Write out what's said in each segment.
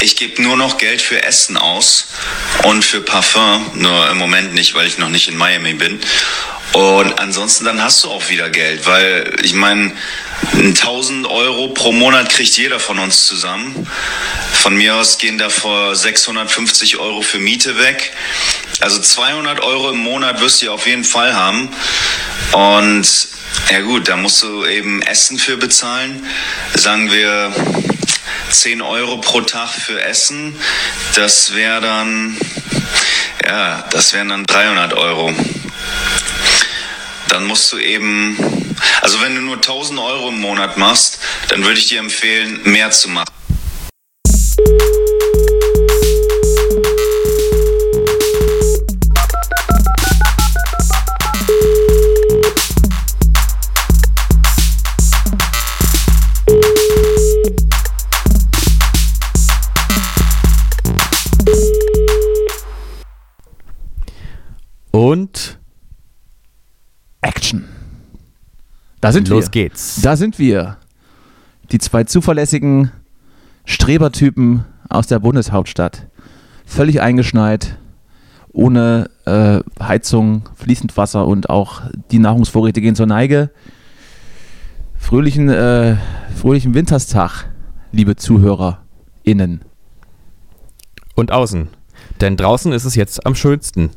Ich gebe nur noch Geld für Essen aus und für Parfum, nur im Moment nicht, weil ich noch nicht in Miami bin. Und ansonsten dann hast du auch wieder Geld, weil ich meine, 1000 Euro pro Monat kriegt jeder von uns zusammen. Von mir aus gehen davor 650 Euro für Miete weg. Also 200 Euro im Monat wirst du auf jeden Fall haben. Und ja gut, da musst du eben Essen für bezahlen. Sagen wir 10 Euro pro Tag für Essen. Das wäre dann, ja, das wären dann 300 Euro dann musst du eben, also wenn du nur 1000 Euro im Monat machst, dann würde ich dir empfehlen, mehr zu machen. Und Action. Da sind Los wir. geht's. Da sind wir. Die zwei zuverlässigen Strebertypen aus der Bundeshauptstadt. Völlig eingeschneit, ohne äh, Heizung, fließend Wasser und auch die Nahrungsvorräte gehen zur Neige. Fröhlichen, äh, fröhlichen Winterstag, liebe ZuhörerInnen. Und außen. Denn draußen ist es jetzt am schönsten.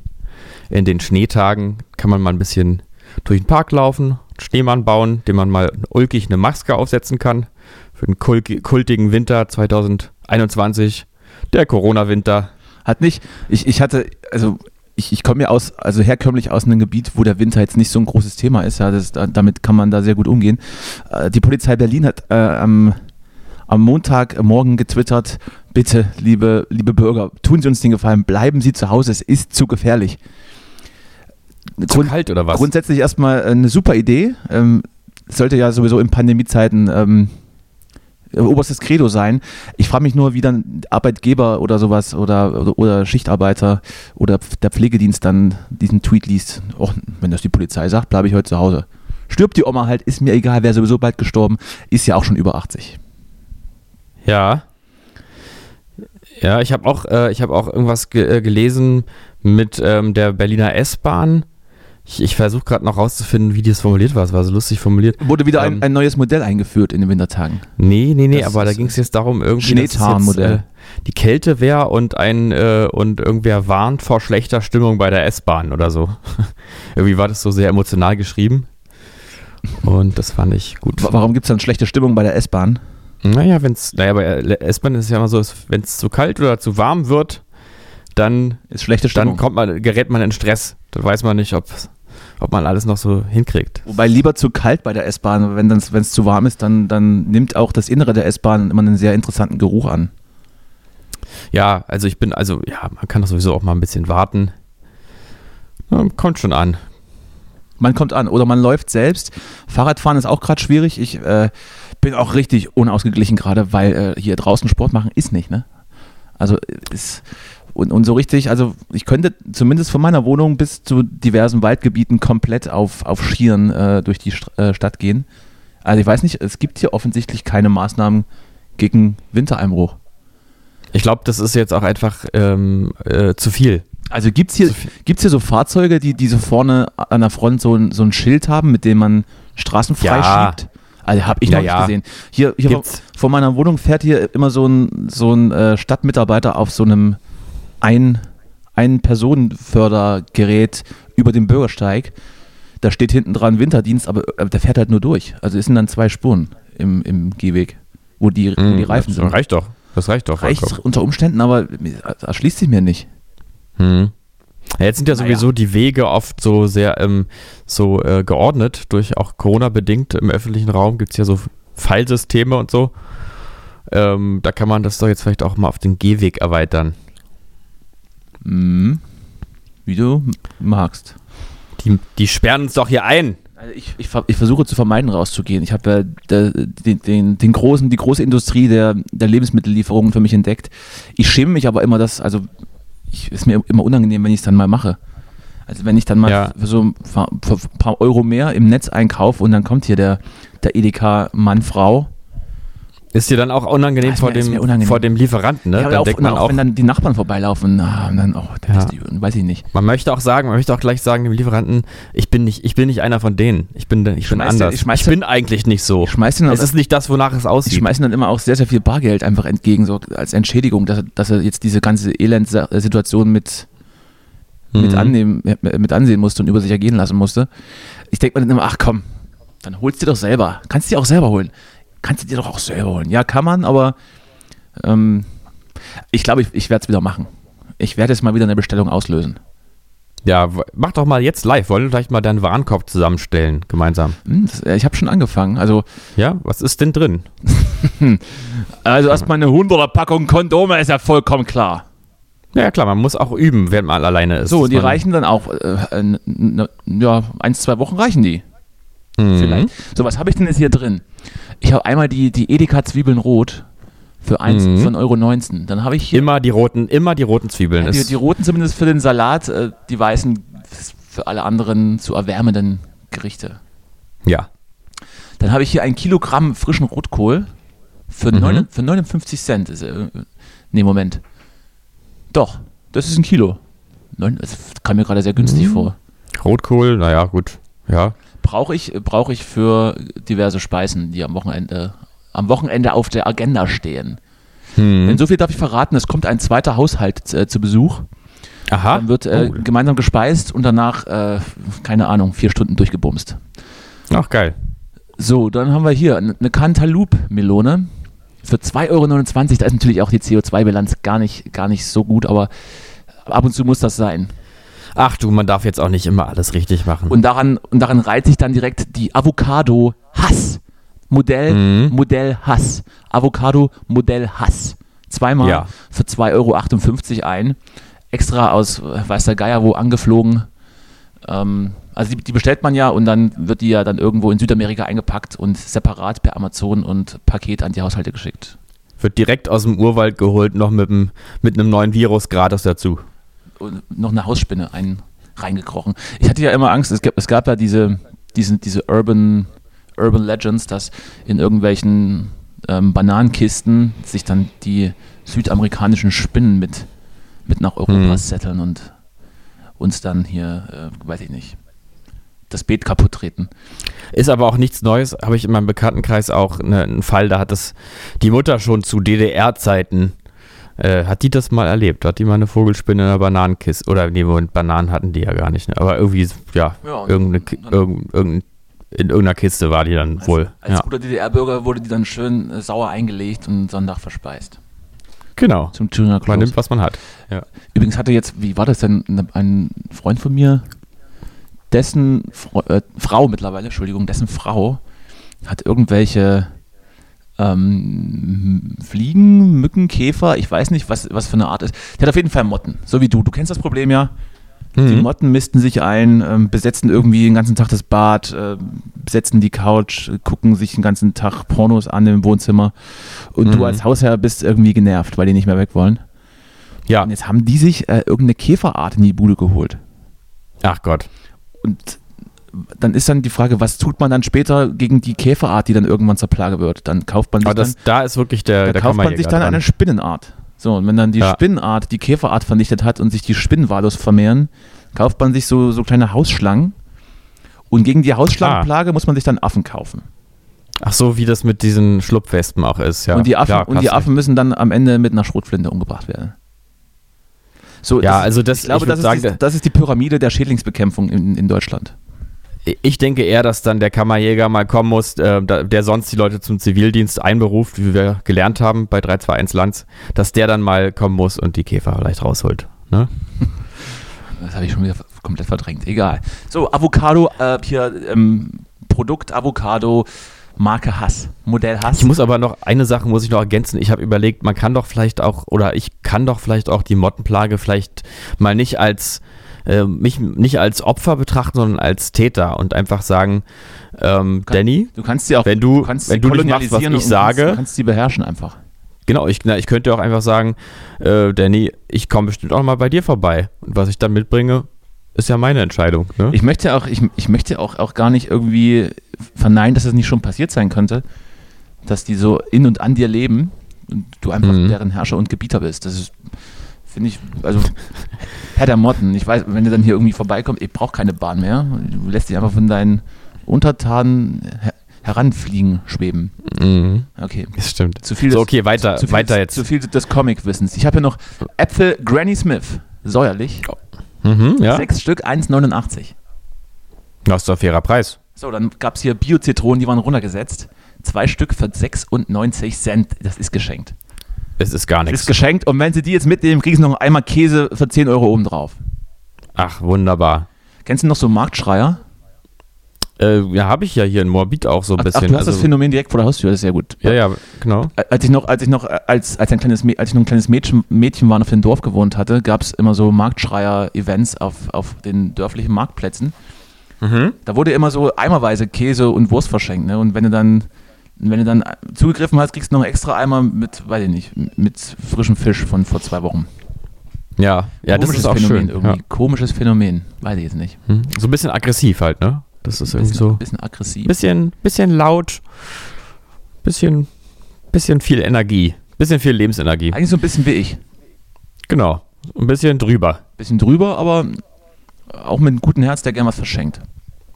In den Schneetagen kann man mal ein bisschen durch den Park laufen, Schneemann bauen, dem man mal ulkig eine Maske aufsetzen kann. Für den kultigen Winter 2021, der Corona-Winter. Hat nicht, ich, ich hatte, also ich, ich komme ja aus, also herkömmlich aus einem Gebiet, wo der Winter jetzt nicht so ein großes Thema ist. Ja, das, damit kann man da sehr gut umgehen. Äh, die Polizei Berlin hat äh, am, am Montagmorgen getwittert, bitte, liebe, liebe Bürger, tun Sie uns den Gefallen, bleiben Sie zu Hause, es ist zu gefährlich. Grund, kalt oder was? Grundsätzlich erstmal eine super Idee. Ähm, sollte ja sowieso in Pandemiezeiten ähm, oberstes Credo sein. Ich frage mich nur, wie dann Arbeitgeber oder sowas oder, oder, oder, Schichtarbeiter oder der Pflegedienst dann diesen Tweet liest. Och, wenn das die Polizei sagt, bleibe ich heute zu Hause. Stirbt die Oma halt, ist mir egal, wer sowieso bald gestorben, ist ja auch schon über 80. Ja. Ja, ich habe auch, äh, hab auch irgendwas ge äh, gelesen mit ähm, der Berliner S-Bahn ich, ich versuche gerade noch rauszufinden, wie das formuliert war. Es war so lustig formuliert. Wurde wieder ähm, ein, ein, neues Modell eingeführt in den Wintertagen? Nee, nee, nee, das aber da ging es jetzt darum, irgendwie. Schneetarnmodell. Äh, die Kälte wäre und ein äh, und irgendwer warnt vor schlechter Stimmung bei der S-Bahn oder so. irgendwie war das so sehr emotional geschrieben. Und das fand ich gut. Warum gibt es dann schlechte Stimmung bei der S-Bahn? Naja, wenn es, naja, bei der S-Bahn ist es ja immer so, wenn es zu kalt oder zu warm wird, dann ist schlechte Stimmung. Dann kommt man, gerät man in Stress. Dann weiß man nicht, ob, ob man alles noch so hinkriegt. Wobei lieber zu kalt bei der S-Bahn, wenn es zu warm ist, dann, dann nimmt auch das Innere der S-Bahn immer einen sehr interessanten Geruch an. Ja, also ich bin, also ja, man kann doch sowieso auch mal ein bisschen warten. Ja, kommt schon an. Man kommt an. Oder man läuft selbst. Fahrradfahren ist auch gerade schwierig. Ich äh, bin auch richtig unausgeglichen gerade, weil äh, hier draußen Sport machen ist nicht, ne? Also ist und, und so richtig, also ich könnte zumindest von meiner Wohnung bis zu diversen Waldgebieten komplett auf, auf Skiern äh, durch die St äh, Stadt gehen. Also ich weiß nicht, es gibt hier offensichtlich keine Maßnahmen gegen Wintereinbruch. Ich glaube, das ist jetzt auch einfach ähm, äh, zu viel. Also gibt es hier, gibt's hier so Fahrzeuge, die, die so vorne an der Front so ein, so ein Schild haben, mit dem man Straßen freischiebt? Ja. Also habe ich ja, noch nicht ja. gesehen. Hier, hier vor, vor, meiner Wohnung fährt hier immer so ein, so ein äh, Stadtmitarbeiter auf so einem ein, ein Personenfördergerät über den Bürgersteig. Da steht hinten dran Winterdienst, aber äh, der fährt halt nur durch. Also es sind dann zwei Spuren im, im Gehweg, wo die, wo die hm, Reifen das sind. Reicht doch. Das reicht doch. Reicht vollkommen. unter Umständen, aber erschließt sich mir nicht. Hm. Ja, jetzt sind ja sowieso naja. die Wege oft so sehr ähm, so äh, geordnet, durch auch Corona bedingt. Im öffentlichen Raum gibt es ja so Fallsysteme und so. Ähm, da kann man das doch jetzt vielleicht auch mal auf den Gehweg erweitern. Mhm. Wie du magst. Die, die sperren uns doch hier ein. Also ich, ich, ich, versuche zu vermeiden, rauszugehen. Ich habe ja den, den, den, großen, die große Industrie der, der Lebensmittellieferungen für mich entdeckt. Ich schäme mich aber immer, dass, also ich, ist mir immer unangenehm, wenn ich es dann mal mache. Also wenn ich dann mal ja. für so ein paar, paar Euro mehr im Netz einkaufe und dann kommt hier der, der Edeka Mann, Frau Ist dir dann auch unangenehm, vor, dem, unangenehm. vor dem Lieferanten, ne? Ja, dann auch, denkt man auch, wenn dann die Nachbarn vorbeilaufen, na, dann auch, ja. die, weiß ich nicht. Man möchte auch sagen, man möchte auch gleich sagen dem Lieferanten, ich bin nicht, ich bin nicht einer von denen. Ich bin, ich bin anders. Ich, ich bin eigentlich nicht so. Ich schmeiß es ist nicht das, wonach es aussieht. Ich schmeiß dann immer auch sehr, sehr viel Bargeld einfach entgegen, so als Entschädigung, dass, dass er jetzt diese ganze Elendsituation mit, mhm. mit, annehmen, mit ansehen musste und über sich ergehen lassen musste. Ich denke mir dann immer, ach komm, dann holst du dir doch selber. Kannst du dir auch selber holen kannst du dir doch auch selber holen. Ja, kann man, aber ähm, ich glaube, ich, ich werde es wieder machen. Ich werde jetzt mal wieder eine Bestellung auslösen. Ja, mach doch mal jetzt live. Wollen wir vielleicht mal deinen Warenkorb zusammenstellen, gemeinsam? Hm, das, ich habe schon angefangen. Also, ja, was ist denn drin? also erstmal eine 100er Packung Kondome ist ja vollkommen klar. Ja, klar, man muss auch üben, während man alleine ist. So, und die reichen dann auch, äh, ja, ein, zwei Wochen reichen die. Mhm. Vielleicht. So, was habe ich denn jetzt hier drin? Ich habe einmal die, die Edeka-Zwiebeln rot für 1 mhm. von Euro 19. Dann habe ich immer die roten, immer die roten Zwiebeln. Ja, die, die, roten zumindest für den Salat, äh, die weißen für alle anderen zu erwärmenden Gerichte. Ja. Dann habe ich hier ein Kilogramm frischen Rotkohl für, mhm. 9, für 59 Cent. Ist, äh, nee, Moment. Doch, das ist ein Kilo. das kam mir gerade sehr günstig mhm. vor. Rotkohl, naja, gut. Ja brauche ich, brauch ich für diverse Speisen, die am Wochenende, am Wochenende auf der Agenda stehen. Hm. Denn so viel darf ich verraten, es kommt ein zweiter Haushalt äh, zu Besuch. Aha. Dann wird äh, oh. gemeinsam gespeist und danach, äh, keine Ahnung, vier Stunden durchgebumst. Ach, geil. So, dann haben wir hier eine Cantaloupe-Melone für 2,29 Euro. Da ist natürlich auch die CO2-Bilanz gar nicht, gar nicht so gut, aber ab und zu muss das sein. Ach du, man darf jetzt auch nicht immer alles richtig machen. Und daran, und daran reiht sich dann direkt die Avocado Hass. Modell, mhm. Modell Hass. Avocado Modell Hass. Zweimal ja. für 2,58 Euro ein. Extra aus, weiß der Geier wo, angeflogen. Ähm, also die, die, bestellt man ja und dann wird die ja dann irgendwo in Südamerika eingepackt und separat per Amazon und Paket an die Haushalte geschickt. Wird direkt aus dem Urwald geholt, noch mit, dem, mit einem neuen Virus gratis dazu noch eine Hausspinne ein, reingekrochen. Ich hatte ja immer Angst, es gab, es gab ja diese, diese, diese Urban, Urban Legends, dass in irgendwelchen ähm, Bananenkisten sich dann die südamerikanischen Spinnen mit, mit nach Europa hm. setteln und uns dann hier, äh, weiß ich nicht, das Beet kaputt treten. Ist aber auch nichts Neues, habe ich in meinem Bekanntenkreis auch eine, einen Fall, da hat das die Mutter schon zu DDR-Zeiten äh, hat die das mal erlebt? Hat die mal eine Vogelspinne in einer Bananenkiste? Oder nee, Bananen hatten die ja gar nicht. Ne? Aber irgendwie, ja, ja irgendeine, irgendein, irgendein, in irgendeiner Kiste war die dann als, wohl. Als ja. guter DDR-Bürger wurde die dann schön äh, sauer eingelegt und Sonntag verspeist. Genau. Zum Tuner Man nimmt, was man hat. Ja. Übrigens hatte jetzt, wie war das denn, ne, ein Freund von mir, dessen äh, Frau mittlerweile, Entschuldigung, dessen Frau hat irgendwelche ähm, Fliegen, Mücken, Käfer, ich weiß nicht, was, was für eine Art ist. Die hat auf jeden Fall Motten, so wie du. Du kennst das Problem ja. Mhm. Die Motten misten sich ein, ähm, besetzen irgendwie den ganzen Tag das Bad, äh, besetzen die Couch, gucken sich den ganzen Tag Pornos an im Wohnzimmer. Und mhm. du als Hausherr bist irgendwie genervt, weil die nicht mehr weg wollen. Ja. Und jetzt haben die sich äh, irgendeine Käferart in die Bude geholt. Ach Gott. Und dann ist dann die Frage, was tut man dann später gegen die Käferart, die dann irgendwann zur Plage wird? Dann kauft man sich Aber das, dann, da ist wirklich der, da der kauft man sich dann dran. eine Spinnenart. So, und wenn dann die ja. Spinnenart die Käferart vernichtet hat und sich die Spinnenwalus vermehren, kauft man sich so, so kleine Hausschlangen. Und gegen die Hausschlangenplage ah. muss man sich dann Affen kaufen. Ach so, wie das mit diesen Schlupfwespen auch ist, ja. Und die Affen, Klar, und die Affen müssen dann am Ende mit einer Schrotflinte umgebracht werden. So, ja, das, also das, ich glaube, ich das, sagen, ist die, das ist die Pyramide der Schädlingsbekämpfung in, in Deutschland. Ich denke eher, dass dann der Kammerjäger mal kommen muss, äh, der sonst die Leute zum Zivildienst einberuft, wie wir gelernt haben bei 321 Lands, dass der dann mal kommen muss und die Käfer vielleicht rausholt. Ne? Das habe ich schon wieder komplett verdrängt. Egal. So, Avocado, äh, hier ähm, Produkt Avocado. Marke Hass, Modell Hass. Ich muss aber noch, eine Sache muss ich noch ergänzen. Ich habe überlegt, man kann doch vielleicht auch, oder ich kann doch vielleicht auch die Mottenplage vielleicht mal nicht als äh, mich nicht als Opfer betrachten, sondern als Täter und einfach sagen, ähm, kann, Danny, du kannst sie auch, wenn du, du wenn du nicht machst, was ich sage, kannst, kannst sie beherrschen einfach. Genau, ich, na, ich könnte auch einfach sagen, äh, Danny, ich komme bestimmt auch mal bei dir vorbei. Und was ich dann mitbringe, ist ja meine Entscheidung. Ne? Ich möchte auch, ich, ich möchte auch, auch gar nicht irgendwie verneinen, dass es das nicht schon passiert sein könnte. dass die so in und an dir leben und du einfach mhm. deren Herrscher und Gebieter bist. Das ist, finde ich, also Herr der Motten. Ich weiß, wenn du dann hier irgendwie vorbeikommst, ich brauche keine Bahn mehr. Du lässt dich einfach von deinen Untertanen her heranfliegen, schweben. Mhm. Okay. Das stimmt. Zu viel des, so, okay, weiter, zu, zu weiter des, jetzt. Zu viel des Comic-Wissens. Ich habe hier noch Äpfel Granny Smith. Säuerlich. Mhm, ja. Sechs Stück, 1,89. Das ist doch ein fairer Preis. So, dann gab es hier Bio-Zitronen, die waren runtergesetzt. Zwei Stück für 96 Cent. Das ist geschenkt. Es ist gar nichts. Das ist geschenkt. Und wenn sie die jetzt mitnehmen, kriegen sie noch einmal Käse für 10 Euro obendrauf. Ach, wunderbar. Kennst du noch so Marktschreier? Äh, ja, habe ich ja hier in Moabit auch so ein Ach, bisschen. ach, du hast also, das Phänomen direkt vor der Haustür, das ist sehr gut. Ja, ja, genau. Als ich noch, als ich noch als, als ein kleines, als ich noch ein kleines Mädchen, Mädchen war und auf dem Dorf gewohnt hatte, gab es immer so Marktschreier-Events auf, auf den dörflichen Marktplätzen. Mhm. Da wurde immer so eimerweise Käse und Wurst verschenkt, ne? Und wenn du dann, wenn du dann zugegriffen hast, kriegst du noch einen extra Eimer mit, weiß ich nicht, mit frischem Fisch von vor zwei Wochen. Ja, ja, das ist auch Phänomen schön. irgendwie. Ja. Komisches Phänomen, weiß ich jetzt nicht. Hm. So ein bisschen aggressiv halt, ne? Das ist irgendwie Bisschen, so. bisschen aggressiv. Bisschen, bisschen laut, bisschen, bisschen viel Energie, bisschen viel Lebensenergie. Eigentlich so ein bisschen wie ich. Genau. Ein bisschen drüber. Bisschen drüber, aber auch mit einem guten Herz, der gern was verschenkt.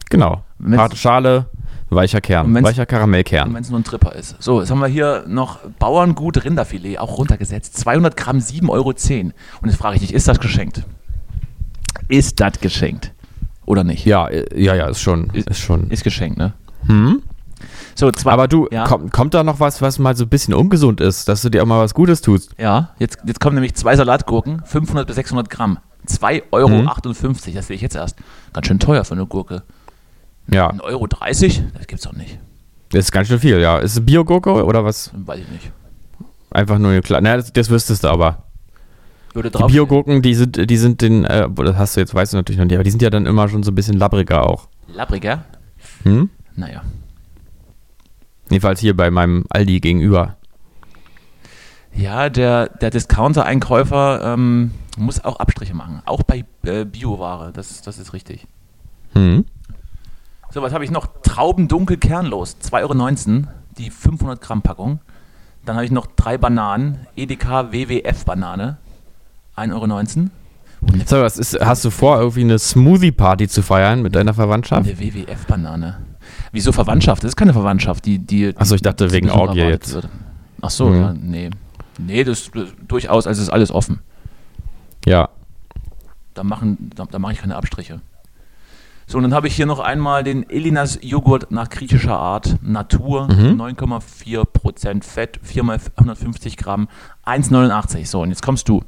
Genau. Harte Schale, weicher Kern, weicher Karamellkern. wenn es nur ein Tripper ist. So, jetzt haben wir hier noch Bauerngut Rinderfilet, auch runtergesetzt. 200 Gramm, 7,10 Euro. Und jetzt frage ich dich, ist das geschenkt? Ist das geschenkt? Oder nicht? Ja, äh, ja, ja, ist schon, ist schon. Ist geschenkt, ne? Hm? So, zwei, Aber du, ja, kommt, kommt da noch was, was mal so ein bisschen ungesund ist, dass du dir auch mal was Gutes tust? ja jetzt, jetzt kommen nämlich zwei Salatgurken, 500 bis 600 Gramm. 2,58 Euro. Mhm. Das sehe ich jetzt erst. Ganz schön teuer für eine Gurke. Ja, 1,30 Euro? Das gibt's doch nicht. das ist ganz schön viel, ja. Ist es Biogurke oder was? Weiß ich nicht. Einfach nur eine kleine. Naja, das, das wüsstest du aber. Würde Die drauf Biogurken, die sind, die sind den, äh, das hast du jetzt, weißt du natürlich noch nicht, aber die sind ja dann immer schon so ein bisschen labbriger auch. Labriger? Hm? Naja. Jedenfalls hier bei meinem Aldi gegenüber. Ja, der, der Discounter-Einkäufer ähm, muss auch Abstriche machen. Auch bei äh, Bioware, das, das ist richtig. Hm? So, was habe ich noch? Trauben dunkel kernlos, 2,19 Euro, die 500 Gramm Packung. Dann habe ich noch drei Bananen, Edeka WWF Banane, 1,19 Euro. Und So, was ist, hast du vor, irgendwie eine Smoothie-Party zu feiern mit deiner Verwandtschaft? eine WWF Banane. Wieso Verwandtschaft? Das ist keine Verwandtschaft, die. die Achso, ich dachte wegen Orgie jetzt. wird. Ach so, Mhm. ja, nee. Nee, das, das durchaus, also ist alles offen. Ja. Da, machen, da, da mache ich keine Abstriche. So, und dann habe ich hier noch einmal den Elinas Joghurt nach griechischer Art. Natur, Mhm. 9,4% Fett, 4 mal 150 Gramm, 1,89. So, und jetzt kommst du.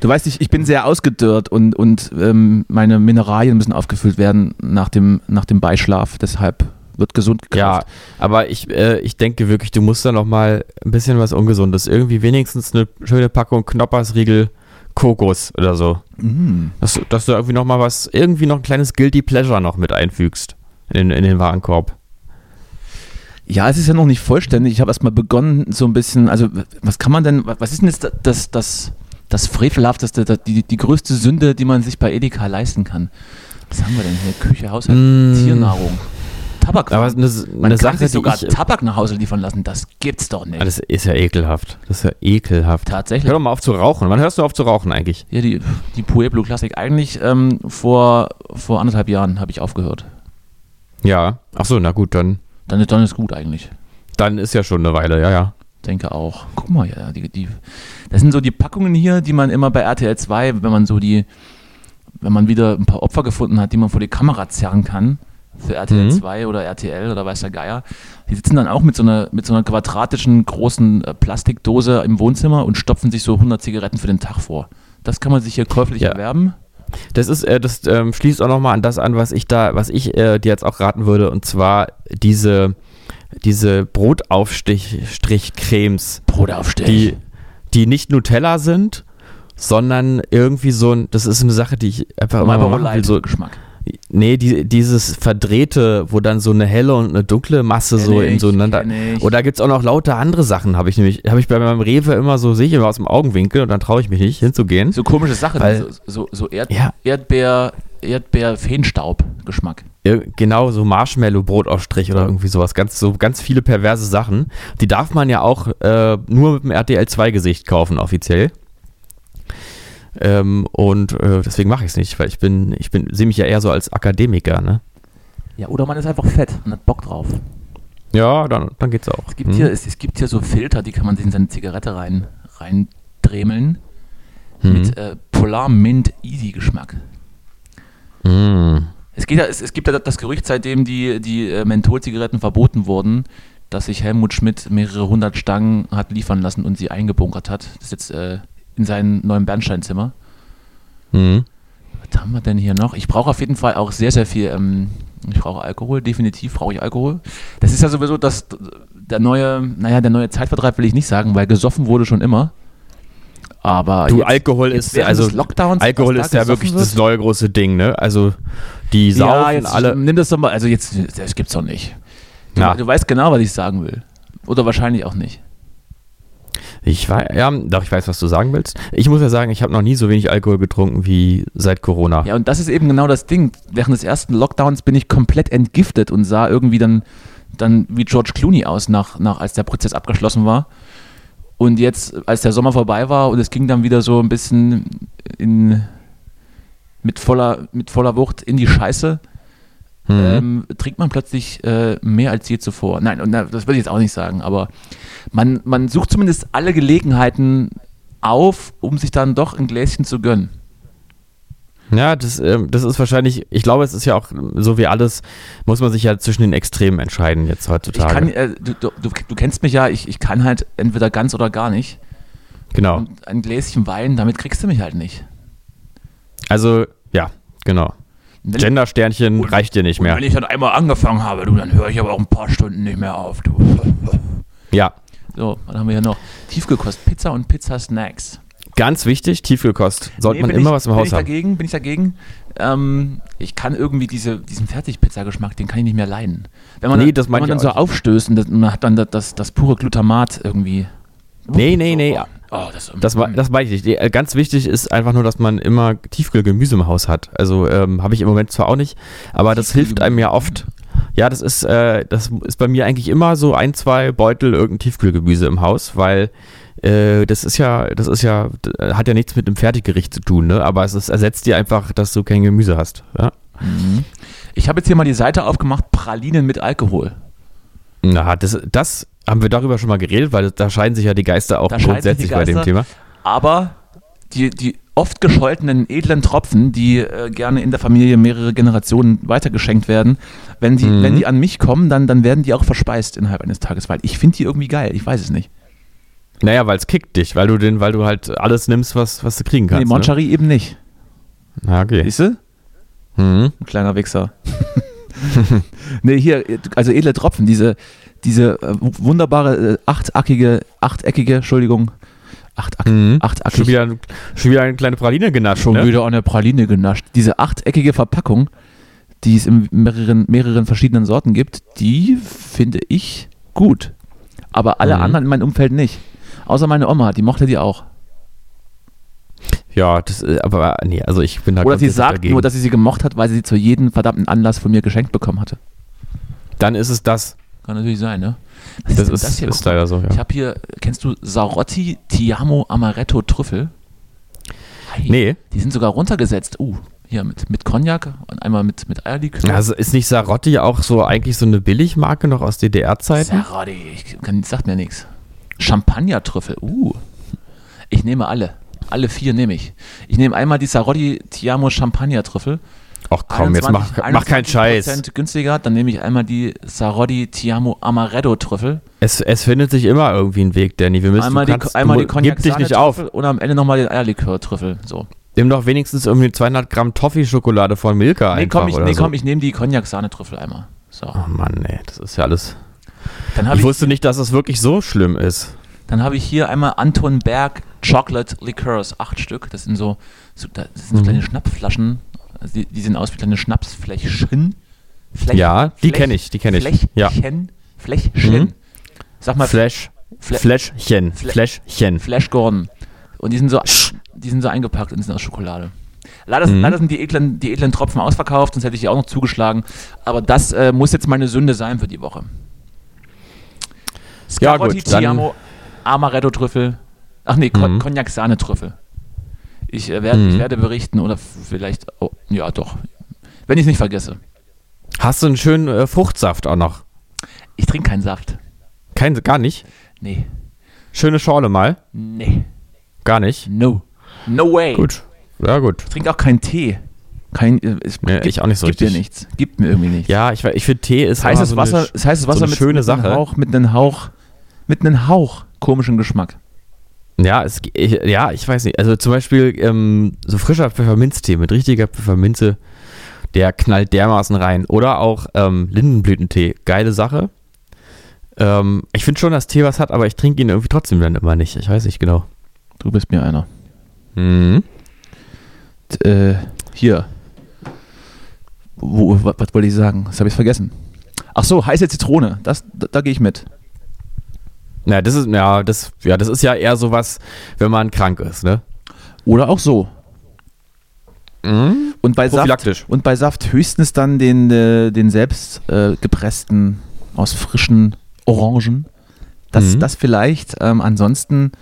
Du weißt, ich, ich bin sehr ausgedörrt und, und ähm, meine Mineralien müssen aufgefüllt werden nach dem, nach dem Beischlaf. Deshalb wird gesund Ja, gekauft. aber ich, äh, ich denke wirklich, du musst da noch mal ein bisschen was Ungesundes. Irgendwie wenigstens eine schöne Packung Knoppersriegel Kokos oder so. Mm. Dass, du- dass du irgendwie noch mal was, irgendwie noch ein kleines Guilty Pleasure noch mit einfügst in, in den Warenkorb. Ja, es ist ja noch nicht vollständig. Ich habe erstmal begonnen, so ein bisschen, also was kann man denn, was ist denn jetzt das, das, das Frevelhafteste, das, die, die größte Sünde, die man sich bei Edeka leisten kann? Was haben wir denn hier? Küche, Haushalt, Mm. Tiernnahrung, Tabak. Aber eine, man eine kann Sache, sich sogar ich, Tabak nach Hause liefern lassen, das gibt's doch nicht. Ah, das ist ja ekelhaft. Das ist ja ekelhaft. Tatsächlich. Hör doch mal auf zu rauchen. Wann hörst du auf zu rauchen eigentlich? Ja, die, die Pueblo Klassik. Eigentlich ähm, vor, vor anderthalb Jahren habe ich aufgehört. Ja. Ach so, na gut, dann, Dann, ist- dann ist gut eigentlich. dann ist ja schon eine Weile, ja, ja. Denke auch. Guck mal, ja, die, die, das sind so die Packungen hier, die man immer bei RTL 2, wenn man so die, wenn man wieder ein paar Opfer gefunden hat, die man vor die Kamera zerren kann, für RTL Mhm. 2 oder RTL oder weiß der Geier, die sitzen dann auch mit so einer, mit so einer quadratischen großen äh, Plastikdose im Wohnzimmer und stopfen sich so 100 Zigaretten für den Tag vor. Das kann man sich hier käuflich Ja. erwerben. Das ist, äh, das ähm, schließt auch nochmal an das an, was ich da, was ich äh, dir jetzt auch raten würde, und zwar diese, diese Brotaufstrich-Cremes, Brotaufstich. die, die nicht Nutella sind, sondern irgendwie so ein, das ist eine Sache, die ich einfach immer mal Marlboro machen will, so, Geschmack. Nee, die, dieses verdrehte, wo dann so eine helle und eine dunkle Masse so Kenn in ich, so einander. Oder gibt es auch noch lauter andere Sachen, habe ich nämlich, habe ich bei meinem Rewe immer so, sehe ich immer aus dem Augenwinkel und dann traue ich mich nicht hinzugehen. So komische Sache, Weil- so, so, so Erd, Ja. Erdbeer, Erdbeer-Feenstaub-Geschmack. Genau, so Marshmallow-Brotaufstrich oder irgendwie sowas. Ganz, so ganz viele perverse Sachen. Die darf man ja auch äh, nur mit dem RTL 2-Gesicht kaufen, offiziell. Ähm, und äh, deswegen mache ich es nicht, weil ich bin, ich bin, sehe mich ja eher so als Akademiker, ne? Ja, oder man ist einfach fett und hat Bock drauf. Ja, dann, dann geht's auch. Es gibt, hm. hier, es, es, gibt hier so Filter, die kann man sich in seine Zigarette rein, reindremeln. Hm. Mit äh, Polar Mint Easy Geschmack. Hm. Es, geht, es, es gibt ja das Gerücht, seitdem die, die äh, Mentholzigaretten verboten wurden, dass sich Helmut Schmidt mehrere hundert Stangen hat liefern lassen und sie eingebunkert hat. Das ist jetzt äh, in seinem neuen Bernsteinzimmer. Mhm. Was haben wir denn hier noch? Ich brauche auf jeden Fall auch sehr, sehr viel. Ähm, ich brauche Alkohol, definitiv brauche ich Alkohol. Das ist ja sowieso das, der neue, naja, der neue Zeitvertreib will ich nicht sagen, weil gesoffen wurde schon immer. Aber du, jetzt, Alkohol jetzt ist also Lockdowns, Alkohol ist ja wirklich wird? das neue große Ding, ne? Also die saufen ja, alle. Nimm das doch mal, also jetzt, das gibt's doch nicht. Du, ja. du weißt genau, was ich sagen will. Oder wahrscheinlich auch nicht. Ich weiß, ja, doch, ich weiß, was du sagen willst. Ich muss ja sagen, ich habe noch nie so wenig Alkohol getrunken wie seit Corona. Ja, und das ist eben genau das Ding. Während des ersten Lockdowns bin ich komplett entgiftet und sah irgendwie dann, dann wie George Clooney aus, nach, nach, als der Prozess abgeschlossen war. Und jetzt, als der Sommer vorbei war und es ging dann wieder so ein bisschen in, mit, voller, mit voller Wucht in die Scheiße, mhm. ähm, trinkt man plötzlich äh, mehr als je zuvor. Nein, und, das würde ich jetzt auch nicht sagen, aber man, man sucht zumindest alle Gelegenheiten auf, um sich dann doch ein Gläschen zu gönnen. Ja, das, äh, das ist wahrscheinlich, ich glaube, es ist ja auch so wie alles, muss man sich ja zwischen den Extremen entscheiden jetzt heutzutage. Kann, äh, du, du, du, kennst mich ja, ich, ich kann halt entweder ganz oder gar nicht. Genau. Und ein Gläschen Wein, damit kriegst du mich halt nicht. Also, ja, genau. Gender-Sternchen reicht dir nicht mehr. wenn ich dann einmal angefangen habe, du, dann höre ich aber auch ein paar Stunden nicht mehr auf, du. Ja, so, was haben wir hier noch? Tiefgekost, Pizza und Pizza-Snacks. Ganz wichtig, Tiefgekost. Sollte nee, man immer ich, was im Haus bin haben. Ich dagegen, bin ich dagegen. Ähm, ich kann irgendwie diese, diesen Fertigpizza-Geschmack, den kann ich nicht mehr leiden. Wenn man, nee, dann, wenn man dann so aufstößt und man hat dann das, das, das pure Glutamat irgendwie. Nee, nee, nee. Oh, das, das, das weiß ich nicht. Äh, ganz wichtig ist einfach nur, dass man immer Tiefkühlgemüse im Haus hat. Also ähm, habe ich im Moment zwar auch nicht, aber das hilft einem ja oft. Ja, das ist, äh, das ist bei mir eigentlich immer so ein, zwei Beutel irgendein Tiefkühlgemüse im Haus, weil äh, das ist ja, das ist ja, hat ja nichts mit einem Fertiggericht zu tun, ne? Aber es ist, ersetzt dir einfach, dass du kein Gemüse hast. Ja? Mhm. Ich habe jetzt hier mal die Seite aufgemacht, Pralinen mit Alkohol. Na, das, das haben wir darüber schon mal geredet, weil da scheiden sich ja die Geister auch grundsätzlich Geister, bei dem Thema. Aber die, die oft gescholtenen edlen Tropfen, die äh, gerne in der Familie mehrere Generationen weitergeschenkt werden, wenn, sie, mhm. wenn die an mich kommen, dann, dann werden die auch verspeist innerhalb eines Tages, weil ich finde die irgendwie geil, ich weiß es nicht. Naja, weil es kickt dich, weil du den, weil du halt alles nimmst, was, was du kriegen kannst. Nee, Moncherie ne? eben nicht. Na, okay. Siehst du? Mhm. Ein kleiner Wichser. nee, hier, also edle Tropfen, diese, diese äh, wunderbare äh, achteckige, achteckige, Entschuldigung, Achteck, mhm. achteckig. Schon wieder, schon wieder eine kleine Praline genascht. Schon ne? wieder eine Praline genascht. Diese achteckige Verpackung, die es in mehreren, mehreren verschiedenen Sorten gibt, die finde ich gut. Aber alle mhm. anderen in meinem Umfeld nicht. Außer meine Oma, die mochte die auch. Ja, das, äh, aber nee, also ich bin da Oder sie sagt dagegen. nur, dass sie sie gemocht hat, weil sie sie zu jedem verdammten Anlass von mir geschenkt bekommen hatte. Dann ist es das. Kann natürlich sein, ne? Was das ist, das hier? ist leider so, ja. Ich habe hier, kennst du Sarotti Tiamo Amaretto Trüffel? Hey, nee. Die sind sogar runtergesetzt. Uh, hier mit, mit Cognac und einmal mit, mit Eierlikör. Also ist nicht Sarotti auch so eigentlich so eine Billigmarke noch aus DDR-Zeiten? Sarotti, ich kann, sagt mir nichts. Champagner-Trüffel, uh. Ich nehme alle. Alle vier nehme ich. Ich nehme einmal die Sarotti Tiamo Champagner-Trüffel Ach komm, 21, jetzt mach, mach keinen Scheiß. günstiger, dann nehme ich einmal die Sarodi Tiamo Amaretto Trüffel. Es, es findet sich immer irgendwie ein Weg, Danny. Wir müssen, einmal kannst, die, einmal die Cognac dich nicht auf. Und am Ende nochmal den Eierlikör-Trüffel. So. Nimm doch wenigstens irgendwie 200 Gramm Toffee-Schokolade von Milka nee, einfach komm, ich, nee, so. komm, ich nehme die Cognac-Sahnetrüffel einmal. So. Oh Mann, ey, das ist ja alles... ich, ich wusste nicht, dass es wirklich so schlimm ist. Dann habe ich hier einmal Anton Berg Chocolate Liqueurs, acht Stück. Das sind so, so das sind so mhm. kleine Schnapsflaschen also die, die sehen aus wie kleine Schnapsfläschchen. Flech, ja, die kenne ich, die kenne ich. Fläschchen, ja. Fläschchen. Mhm. Sag mal. Flash. Fla Fläschchen. Fläschchen. Flash Gordon. Und die sind so, die sind so eingepackt und sind aus Schokolade. Leider, mhm. leider sind die edlen, die edlen Tropfen ausverkauft, sonst hätte ich die auch noch zugeschlagen. Aber das äh, muss jetzt meine Sünde sein für die Woche. Scarotti, ja, gut, Tiamo, Amaretto-Trüffel. Ach nee, mhm. Cognac-Sahne-Trüffel. Ich, äh, werd, mhm. ich werde berichten oder vielleicht, oh, ja doch, wenn ich es nicht vergesse. Hast du einen schönen äh, Fruchtsaft auch noch? Ich trinke keinen Saft. Kein, gar nicht? Nee. Schöne Schorle mal? Nee. Gar nicht? No. No way. Gut. Ja, gut. Ich trinke auch keinen Tee. Kein, äh, es nee, gibt, ich auch nicht so gibt richtig. mir nichts. Gibt mir irgendwie nichts. Ja, ich, ich finde Tee ist heißes so Wasser, eine, heißes Wasser so mit, schöne mit Sache. Einem Hauch, mit einem Hauch, mit einem Hauch komischen Geschmack. Ja, es, ich, ja, ich weiß nicht. Also zum Beispiel ähm, so frischer Pfefferminztee mit richtiger Pfefferminze, der knallt dermaßen rein. Oder auch ähm, Lindenblütentee, geile Sache. Ähm, ich finde schon, dass Tee was hat, aber ich trinke ihn irgendwie trotzdem dann immer nicht. Ich weiß nicht genau. Du bist mir einer. Mhm. Äh, hier. Wo, was, was wollte ich sagen? Das habe ich vergessen. Ach so, heiße Zitrone. Das, da, da gehe ich mit. Ja, das ist ja das, ja, das ist ja eher sowas, wenn man krank ist, ne? Oder auch so. Mhm. Und bei Saft und bei Saft höchstens dann den, äh, den selbst äh, gepressten aus frischen Orangen. Das, mhm. das vielleicht. Ähm, ansonsten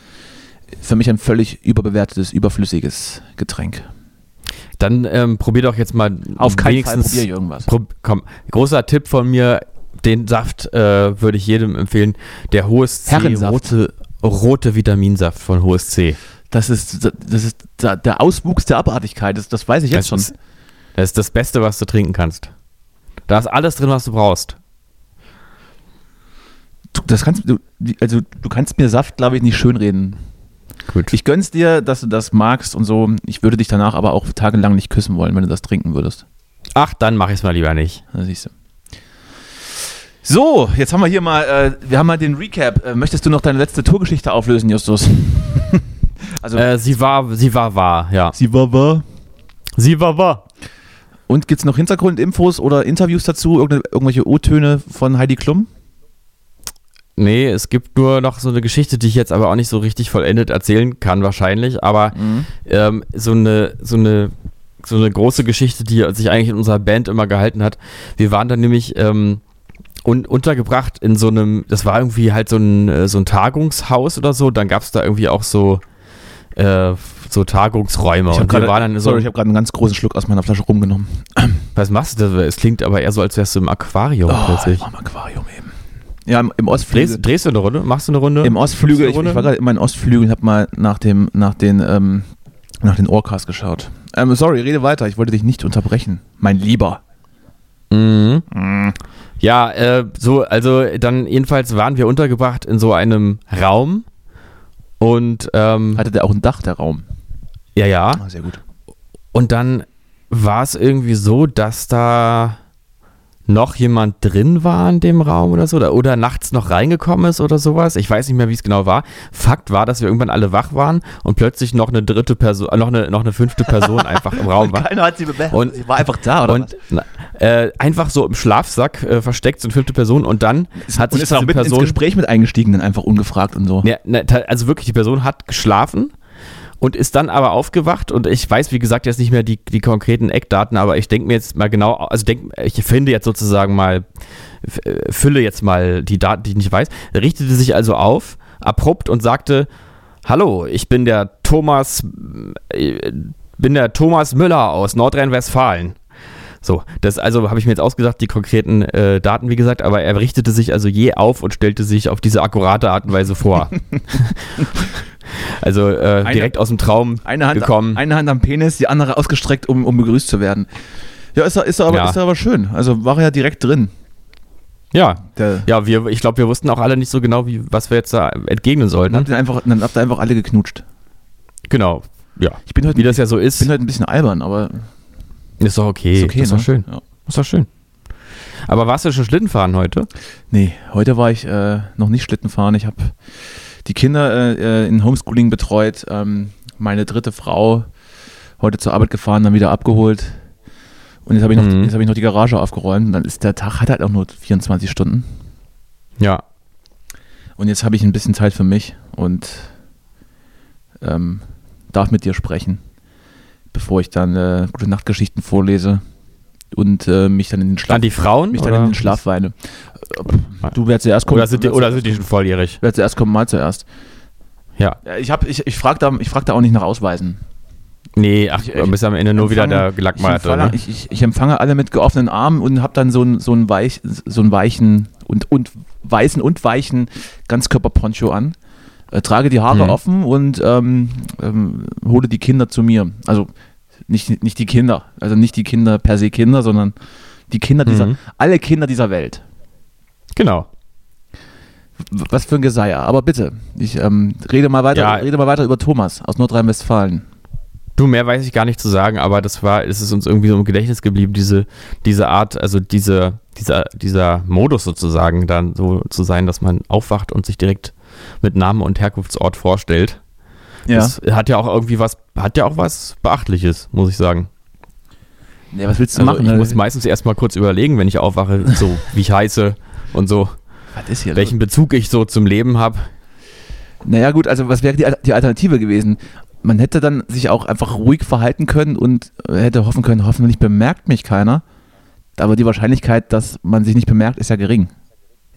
für mich ein völlig überbewertetes, überflüssiges Getränk. Dann ähm, probier doch jetzt mal auf keinen Fall probier irgendwas. Pro, komm, großer Tipp von mir, den Saft äh, würde ich jedem empfehlen. Der Hohes C rote, rote Vitaminsaft von Hohes C. Das ist, das ist der Auswuchs der Abartigkeit, das, das weiß ich jetzt das schon. Ist, das ist das Beste, was du trinken kannst. Da ist alles drin, was du brauchst. Du, das kannst, du, also, du kannst mir Saft, glaube ich, nicht schönreden. Gut. Ich gönn's dir, dass du das magst und so. Ich würde dich danach aber auch tagelang nicht küssen wollen, wenn du das trinken würdest. Ach, dann mach ich's mal lieber nicht. Da siehst du. So, jetzt haben wir hier mal, äh, wir haben mal den Recap. Äh, möchtest du noch deine letzte Tourgeschichte auflösen, Justus? also, äh, sie war, sie war wahr, ja. Sie war wahr. Sie war wahr. Und gibt es noch Hintergrundinfos oder Interviews dazu? Irgendw irgendwelche O-Töne von Heidi Klum? Nee, es gibt nur noch so eine Geschichte, die ich jetzt aber auch nicht so richtig vollendet erzählen kann, wahrscheinlich. Aber mhm. ähm, so, eine, so, eine, so eine große Geschichte, die sich eigentlich in unserer Band immer gehalten hat. Wir waren dann nämlich ähm, un untergebracht in so einem, das war irgendwie halt so ein, äh, so ein Tagungshaus oder so. Dann gab es da irgendwie auch so, äh, so Tagungsräume. Ich und waren dann so. Sorry, ich habe gerade einen ganz großen Schluck aus meiner Flasche rumgenommen. Was machst du da? Es klingt aber eher so, als wärst du im Aquarium oh, plötzlich. Im Aquarium eben. Ja, im, im Ostflügel. Drehst, drehst, du eine Runde? Machst du eine Runde? Im Ostflügel, ich, ich, war gerade in meinem Ostflügel und habe mal nach, dem, nach den, ähm, nach den Orcas geschaut. Ähm, sorry, rede weiter, ich wollte dich nicht unterbrechen, mein Lieber. Mhm. Mhm. Ja, äh, so, also dann jedenfalls waren wir untergebracht in so einem Raum und ähm, hatte der auch ein Dach, der Raum? Ja, ja. Ah, sehr gut. Und dann war es irgendwie so, dass da noch jemand drin war in dem Raum oder so oder, oder nachts noch reingekommen ist oder sowas. Ich weiß nicht mehr, wie es genau war. Fakt war, dass wir irgendwann alle wach waren und plötzlich noch eine dritte Person, noch eine, noch eine fünfte Person einfach im Raum war. Keiner hat sie bemerkt. Und sie war einfach da, oder? Und äh, einfach so im Schlafsack äh, versteckt, so eine fünfte Person und dann hat und sich ist diese Person ins Gespräch mit eingestiegen, dann einfach ungefragt und so. Ja, ne, also wirklich, die Person hat geschlafen und ist dann aber aufgewacht und ich weiß, wie gesagt, jetzt nicht mehr die, die konkreten Eckdaten, aber ich denke mir jetzt mal genau, also denk, ich finde jetzt sozusagen mal, äh, fülle jetzt mal die Daten, die ich nicht weiß, richtete sich also auf, abrupt und sagte, hallo, ich bin der Thomas, äh, bin der Thomas Müller aus Nordrhein-Westfalen. So, das also habe ich mir jetzt ausgedacht, die konkreten äh, Daten, wie gesagt, aber er richtete sich also je auf und stellte sich auf diese akkurate Art und Weise vor. Also äh, eine, direkt aus dem Traum eine Hand, gekommen. Eine Hand am Penis, die andere ausgestreckt, um, um begrüßt zu werden. Ja, ist, ist, aber, ja. ist aber schön. Also war er ja direkt drin. Ja, Der, ja wir, ich glaube, wir wussten auch alle nicht so genau, wie, was wir jetzt da entgegnen sollten. Dann habt ihr einfach, dann habt ihr einfach alle geknutscht. Genau, ja. Ich bin heute, wie das ja so ist. Ich bin heute ein bisschen albern, aber. Ist doch okay. Ist okay, ist ne? doch schön. Ja. Ist doch schön. Aber warst du schon Schlittenfahren heute? Nee, heute war ich äh, noch nicht Schlittenfahren. Ich habe die Kinder äh, äh, in Homeschooling betreut. Ähm, meine dritte Frau heute zur Arbeit gefahren, dann wieder abgeholt. Und jetzt habe ich, noch, mhm. hab ich noch die Garage aufgeräumt. Und dann ist der Tag hat halt auch nur 24 Stunden. Ja. Und jetzt habe ich ein bisschen Zeit für mich und ähm, darf mit dir sprechen. bevor ich dann äh, gute Nachtgeschichten vorlese und äh, mich dann in den Schlaf. An die Frauen? Mich dann in den Schlaf weine. Du wärst zuerst kommen. Oder sind die, oder sind die schon volljährig? Wer zuerst kommen, mal zuerst. Ja. Ich, hab, ich, ich frage da, frag da auch nicht nach Ausweisen. Nee, ach, du bist am Ende nur wieder der Gelackmeierte. Ich, ne? ich, ich, ich, empfange alle mit geoffenen Armen und habe dann so einen so weich, so weichen und, und weißen und weichen Ganzkörperponcho an. Äh, trage die Haare mhm. offen und ähm, ähm, hole die Kinder zu mir. Also nicht, nicht die Kinder, also nicht die Kinder per se Kinder, sondern die Kinder dieser, mhm. alle Kinder dieser Welt. Genau. Was für ein Geseier. Aber bitte, ich ähm, rede, mal weiter, ja. rede mal weiter über Thomas aus Nordrhein-Westfalen. Du, mehr weiß ich gar nicht zu sagen, aber das war, es ist uns irgendwie so im Gedächtnis geblieben, diese, diese Art, also diese, dieser, dieser Modus sozusagen, dann so zu sein, dass man aufwacht und sich direkt mit Namen und Herkunftsort vorstellt. Ja. Das hat ja auch irgendwie was, hat ja auch was Beachtliches, muss ich sagen. Ja, was willst du also machen? Ich ne? muss meistens erstmal kurz überlegen, wenn ich aufwache, so wie ich heiße und so. Was ist hier welchen los? Bezug ich so zum Leben habe. Naja, gut, also was wäre die, die Alternative gewesen? man hätte dann sich auch einfach ruhig verhalten können und hätte hoffen können, hoffentlich bemerkt mich keiner. Aber die Wahrscheinlichkeit, dass man sich nicht bemerkt, ist ja gering.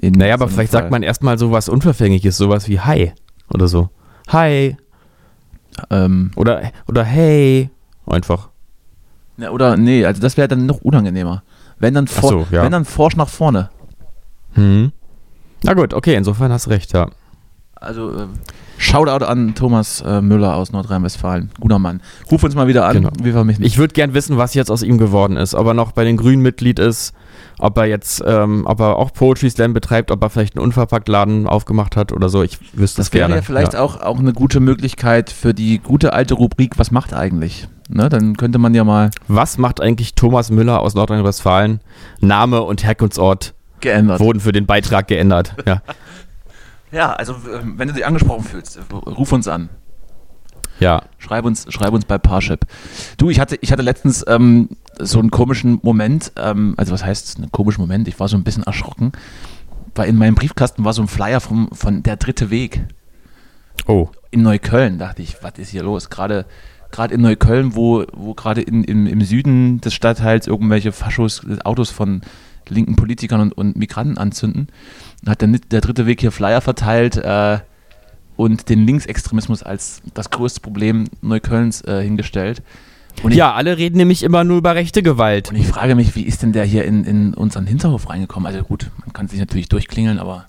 Naja, aber vielleicht Fall. sagt man erstmal so was Unverfängliches, sowas wie Hi oder so. Hi. Ähm, oder, oder Hey. Einfach. Ja, oder nee, also das wäre dann noch unangenehmer. Wenn dann, for, so, ja. wenn dann forsch nach vorne. Hm. Na gut, okay, insofern hast du recht, ja. Also, äh, Shoutout an Thomas äh, Müller aus Nordrhein-Westfalen. Guter Mann. Ruf uns mal wieder an. Genau. Wir vermissen. Ich würde gern wissen, was jetzt aus ihm geworden ist. Ob er noch bei den Grünen Mitglied ist, ob er jetzt, ähm, ob er auch Poetry Slam betreibt, ob er vielleicht einen Unverpacktladen aufgemacht hat oder so. Ich wüsste das gerne. Das wäre ja vielleicht ja. Auch, auch eine gute Möglichkeit für die gute alte Rubrik Was macht eigentlich? Ne, dann könnte man ja mal. Was macht eigentlich Thomas Müller aus Nordrhein-Westfalen? Name und Herkunftsort geändert. wurden für den Beitrag geändert. ja. Ja, also ähm, wenn du dich angesprochen fühlst, ruf uns an. Ja. Schreib uns, schreib uns bei Parship. Du, ich hatte, ich hatte letztens ähm, so einen komischen Moment, ähm, also was heißt einen komischen Moment? Ich war so ein bisschen erschrocken, weil in meinem Briefkasten war so ein Flyer vom, von Der Dritte Weg. Oh. In Neukölln dachte ich, was ist hier los? Gerade gerade in Neukölln, wo, wo gerade im, im Süden des Stadtteils irgendwelche Faschos Autos von linken Politikern und, und Migranten anzünden hat der, der dritte Weg hier Flyer verteilt äh, und den Linksextremismus als das größte Problem Neuköllns äh, hingestellt. Und ja, ich, alle reden nämlich immer nur über rechte Gewalt. Und ich frage mich, wie ist denn der hier in, in unseren Hinterhof reingekommen? Also gut, man kann sich natürlich durchklingeln, aber.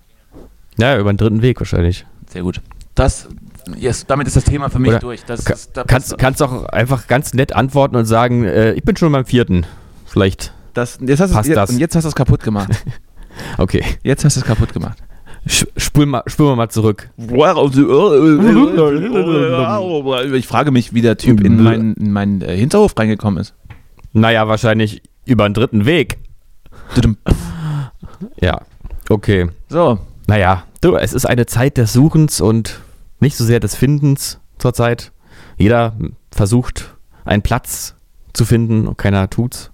Ja, über den dritten Weg wahrscheinlich. Sehr gut. Das, yes, damit ist das Thema für mich Oder durch. Das, kann, das, kannst, kannst auch einfach ganz nett antworten und sagen, äh, ich bin schon beim vierten. Vielleicht. Das, jetzt hast passt das. Und jetzt hast du es kaputt gemacht. Okay. Jetzt hast du es kaputt gemacht. Mal, spul mal, mal zurück. Ich frage mich, wie der Typ in meinen, in meinen äh, Hinterhof reingekommen ist. Naja, wahrscheinlich über einen dritten Weg. ja, okay. So. Naja, du, es ist eine Zeit des Suchens und nicht so sehr des Findens zurzeit. Jeder versucht, einen Platz zu finden und keiner tut's.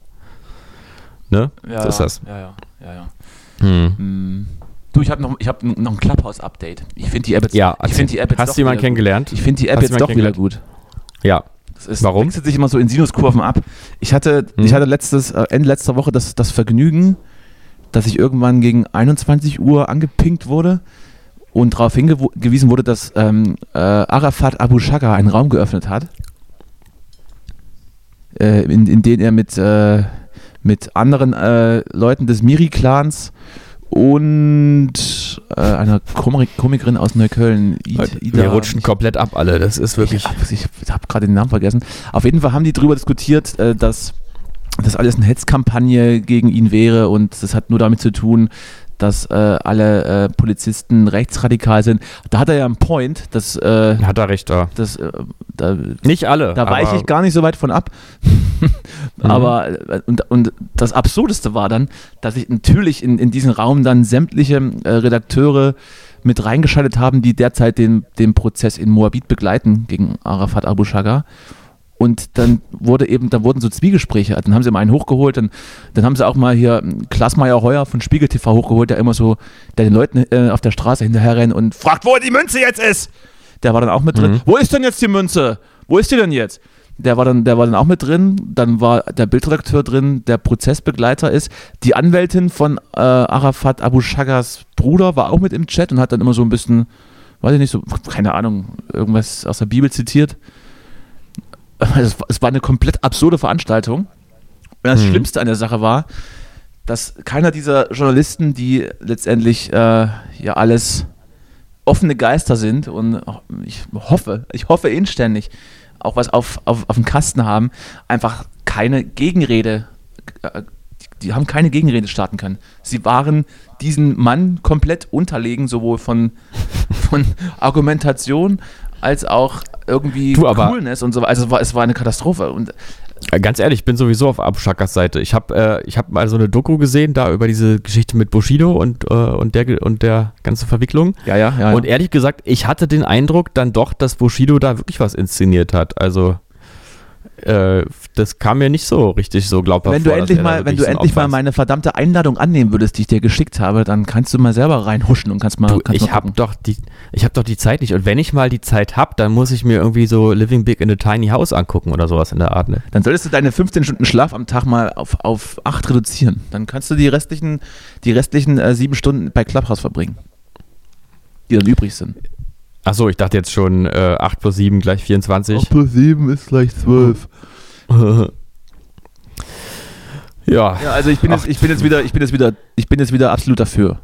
Ne? Ja, so ist das. Ja, ja, ja, ja. Hm. hm. Du, ich habe noch, hab noch ein Clubhouse-Update. Ich finde die App jetzt, ja, ich find die App jetzt Hast du jemanden kennengelernt? Gut. Ich finde die App Hast jetzt doch wieder gut. Ja. Das ist, Warum? wechselt sich immer so in Sinuskurven ab. Ich hatte, hm. ich hatte letztes, äh, Ende letzter Woche das, das Vergnügen, dass ich irgendwann gegen 21 Uhr angepinkt wurde und darauf hingewiesen wurde, dass ähm, äh, Arafat Abu Shaka einen Raum geöffnet hat, äh, in, in den er mit äh, mit anderen äh, Leuten des Miri-Clans und äh, einer Komikerin aus Neukölln. Ida, Wir rutschen komplett ab alle, das ist wirklich... Ich, ich habe gerade den Namen vergessen. Auf jeden Fall haben die darüber diskutiert, äh, dass das alles eine Hetzkampagne gegen ihn wäre und das hat nur damit zu tun, dass äh, alle äh, Polizisten rechtsradikal sind. Da hat er ja einen Point, dass. Äh, hat er recht, da. Das, äh, da nicht alle. Da weiche ich gar nicht so weit von ab. mhm. Aber, äh, und, und das Absurdeste war dann, dass ich natürlich in, in diesen Raum dann sämtliche äh, Redakteure mit reingeschaltet haben, die derzeit den, den Prozess in Moabit begleiten gegen Arafat Abu Shaga. Und dann wurde eben, da wurden so Zwiegespräche, dann haben sie mal einen hochgeholt, dann, dann haben sie auch mal hier Klaasmeier Heuer von Spiegel TV hochgeholt, der immer so, der den Leuten äh, auf der Straße hinterher rennt und fragt, wo die Münze jetzt ist. Der war dann auch mit drin. Mhm. Wo ist denn jetzt die Münze? Wo ist die denn jetzt? der war dann, der war dann auch mit drin. Dann war der Bildredakteur drin, der Prozessbegleiter ist. Die Anwältin von äh, Arafat Abu Shagas Bruder war auch mit im Chat und hat dann immer so ein bisschen, weiß ich nicht, so, keine Ahnung, irgendwas aus der Bibel zitiert. Es, war eine komplett absurde Veranstaltung. Und das mhm. Schlimmste an der Sache war, dass keiner dieser Journalisten, die letztendlich äh, ja alles offene Geister sind und ich hoffe, ich hoffe inständig, auch was auf, auf, auf dem Kasten haben, einfach keine Gegenrede, äh, die haben keine Gegenrede starten können. Sie waren diesen Mann komplett unterlegen, sowohl von, von Argumentation als auch irgendwie du, Coolness und so. Also es war, es war eine Katastrophe. Und äh, Ganz ehrlich, ich bin sowieso auf Abschackers Seite. Ich habe äh, hab mal so eine Doku gesehen, da über diese Geschichte mit Bushido und, äh, und, der, und der ganzen Verwicklung. Ja, ja, ja. Und ehrlich gesagt, ich hatte den Eindruck dann doch, dass Bushido da wirklich was inszeniert hat. Also äh, das kam mir nicht so richtig so glaubhaft wenn du vor, Endlich mal, wenn du endlich mal meine verdammte Einladung annehmen würdest, die ich dir geschickt habe, dann kannst du mal selber reinhuschen und kannst mal. Du, kannst ich habe doch die, ich habe doch die Zeit nicht. Und wenn ich mal die Zeit habe, dann muss ich mir irgendwie so Living Big in a Tiny House angucken oder sowas in der Art. Ne? Dann solltest du deine 15 Stunden Schlaf am Tag mal auf, auf 8 reduzieren. Dann kannst du die restlichen, die restlichen äh, sieben Stunden bei Clubhouse verbringen, die dann übrig sind. Achso, ich dachte jetzt schon äh, 8 plus 7 gleich 24. 8 plus 7 ist gleich 12. ja. Ja, also ich bin, jetzt, ich bin jetzt wieder, ich bin jetzt wieder, ich bin jetzt wieder absolut dafür.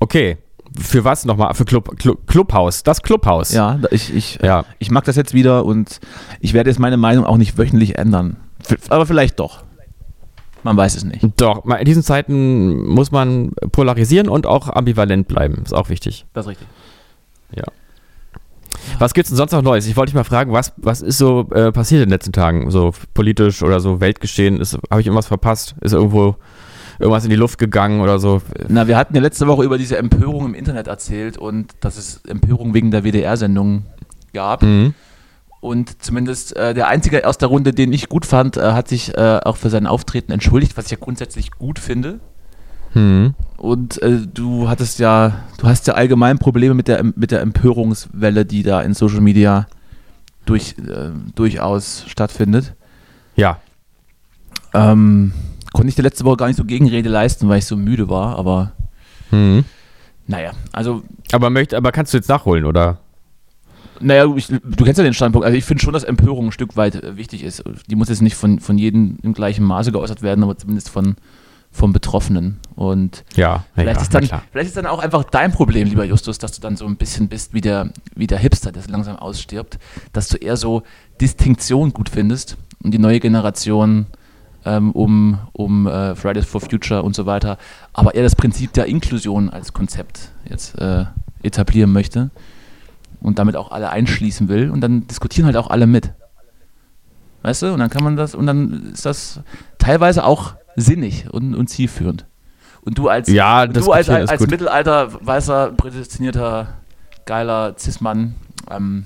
Okay. Für was nochmal? Für Club, Club, Clubhaus, das Clubhaus. Ja, ich, ich, ja. ich mag das jetzt wieder und ich werde jetzt meine Meinung auch nicht wöchentlich ändern. Aber vielleicht doch. Man weiß es nicht. Doch, in diesen Zeiten muss man polarisieren und auch ambivalent bleiben. Ist auch wichtig. Das ist richtig. Ja. Was gibt es denn sonst noch Neues? Ich wollte dich mal fragen, was, was ist so äh, passiert in den letzten Tagen? So politisch oder so Weltgeschehen? Habe ich irgendwas verpasst? Ist irgendwo irgendwas in die Luft gegangen oder so? Na, wir hatten ja letzte Woche über diese Empörung im Internet erzählt und dass es Empörung wegen der WDR-Sendung gab. Mhm. Und zumindest äh, der einzige aus der Runde, den ich gut fand, äh, hat sich äh, auch für sein Auftreten entschuldigt, was ich ja grundsätzlich gut finde. Mhm. Und äh, du hattest ja, du hast ja allgemein Probleme mit der, mit der Empörungswelle, die da in Social Media durch, äh, durchaus stattfindet. Ja. Ähm, konnte ich dir letzte Woche gar nicht so Gegenrede leisten, weil ich so müde war, aber mhm. naja, also. Aber, möcht, aber kannst du jetzt nachholen, oder? Naja, ich, du kennst ja den Standpunkt. Also ich finde schon, dass Empörung ein Stück weit äh, wichtig ist. Die muss jetzt nicht von, von jedem im gleichen Maße geäußert werden, aber zumindest von, vom Betroffenen. Und ja, vielleicht, ja, ist dann, vielleicht ist dann auch einfach dein Problem, lieber Justus, dass du dann so ein bisschen bist wie der, wie der Hipster, der langsam ausstirbt, dass du eher so Distinktion gut findest und die neue Generation ähm, um, um äh, Fridays for Future und so weiter, aber eher das Prinzip der Inklusion als Konzept jetzt äh, etablieren möchte und damit auch alle einschließen will und dann diskutieren halt auch alle mit. Weißt du? Und dann kann man das, und dann ist das teilweise auch sinnig und, und zielführend. Und du als, ja, du als, als, als Mittelalter, weißer, prädestinierter, geiler Cis-Mann, ähm,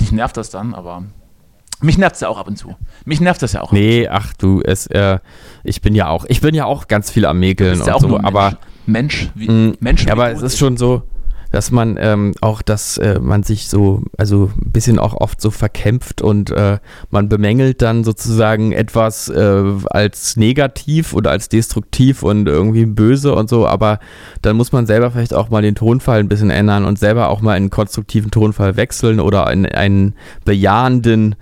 dich nervt das dann, aber mich nervt es ja auch ab und zu. Mich nervt das ja auch. Nee, ach du, es, äh, ich bin ja auch, ich bin ja auch ganz viel am Mäkeln und ja so, aber Mensch, wie, mh, Mensch, wie aber es ist schon so, dass man ähm, auch, dass äh, man sich so, also ein bisschen auch oft so verkämpft und äh, man bemängelt dann sozusagen etwas äh, als negativ oder als destruktiv und irgendwie böse und so, aber dann muss man selber vielleicht auch mal den Tonfall ein bisschen ändern und selber auch mal einen konstruktiven Tonfall wechseln oder in einen bejahenden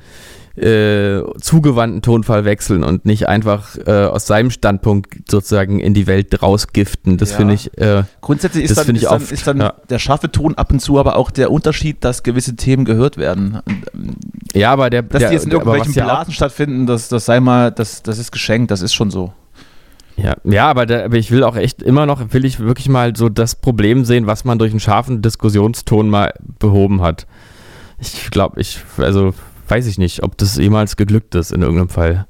äh, zugewandten Tonfall wechseln und nicht einfach äh, aus seinem Standpunkt sozusagen in die Welt rausgiften. Das ja. finde ich. Äh, Grundsätzlich ist dann, ist dann, ist dann ja. der scharfe Ton ab und zu aber auch der Unterschied, dass gewisse Themen gehört werden. Ja, aber der. Dass der, die jetzt in irgendwelchen Blasen ja stattfinden, das, das sei mal, das, das ist geschenkt, das ist schon so. Ja, ja aber, der, aber ich will auch echt immer noch, will ich wirklich mal so das Problem sehen, was man durch einen scharfen Diskussionston mal behoben hat. Ich glaube, ich, also weiß ich nicht, ob das jemals geglückt ist in irgendeinem Fall.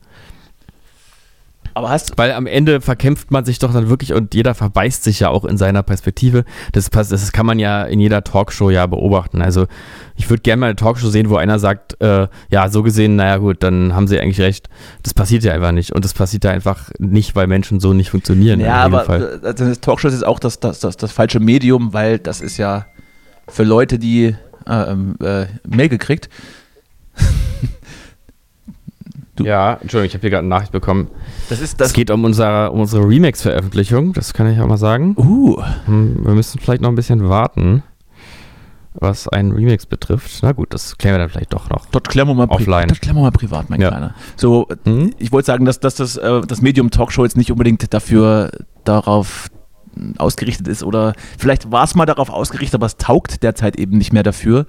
Aber hast Weil am Ende verkämpft man sich doch dann wirklich und jeder verbeißt sich ja auch in seiner Perspektive. Das, das kann man ja in jeder Talkshow ja beobachten. Also ich würde gerne mal eine Talkshow sehen, wo einer sagt, äh, ja, so gesehen, naja gut, dann haben sie eigentlich recht. Das passiert ja einfach nicht. Und das passiert ja einfach nicht, weil Menschen so nicht funktionieren. Ja, aber Fall. Also Talkshow ist auch das, das, das, das falsche Medium, weil das ist ja für Leute, die äh, ähm, äh, Mail gekriegt Du. Ja, Entschuldigung, ich habe hier gerade eine Nachricht bekommen. Das ist das. Es geht um, unser, um unsere Remix-Veröffentlichung, das kann ich auch mal sagen. Uh. Hm, wir müssen vielleicht noch ein bisschen warten, was einen Remix betrifft. Na gut, das klären wir dann vielleicht doch noch. Dort klären wir mal, offline. Dort klären wir mal privat, mein ja. Kleiner. So, hm? ich wollte sagen, dass, dass das, äh, das Medium Talkshow jetzt nicht unbedingt dafür darauf ausgerichtet ist oder vielleicht war es mal darauf ausgerichtet, aber es taugt derzeit eben nicht mehr dafür,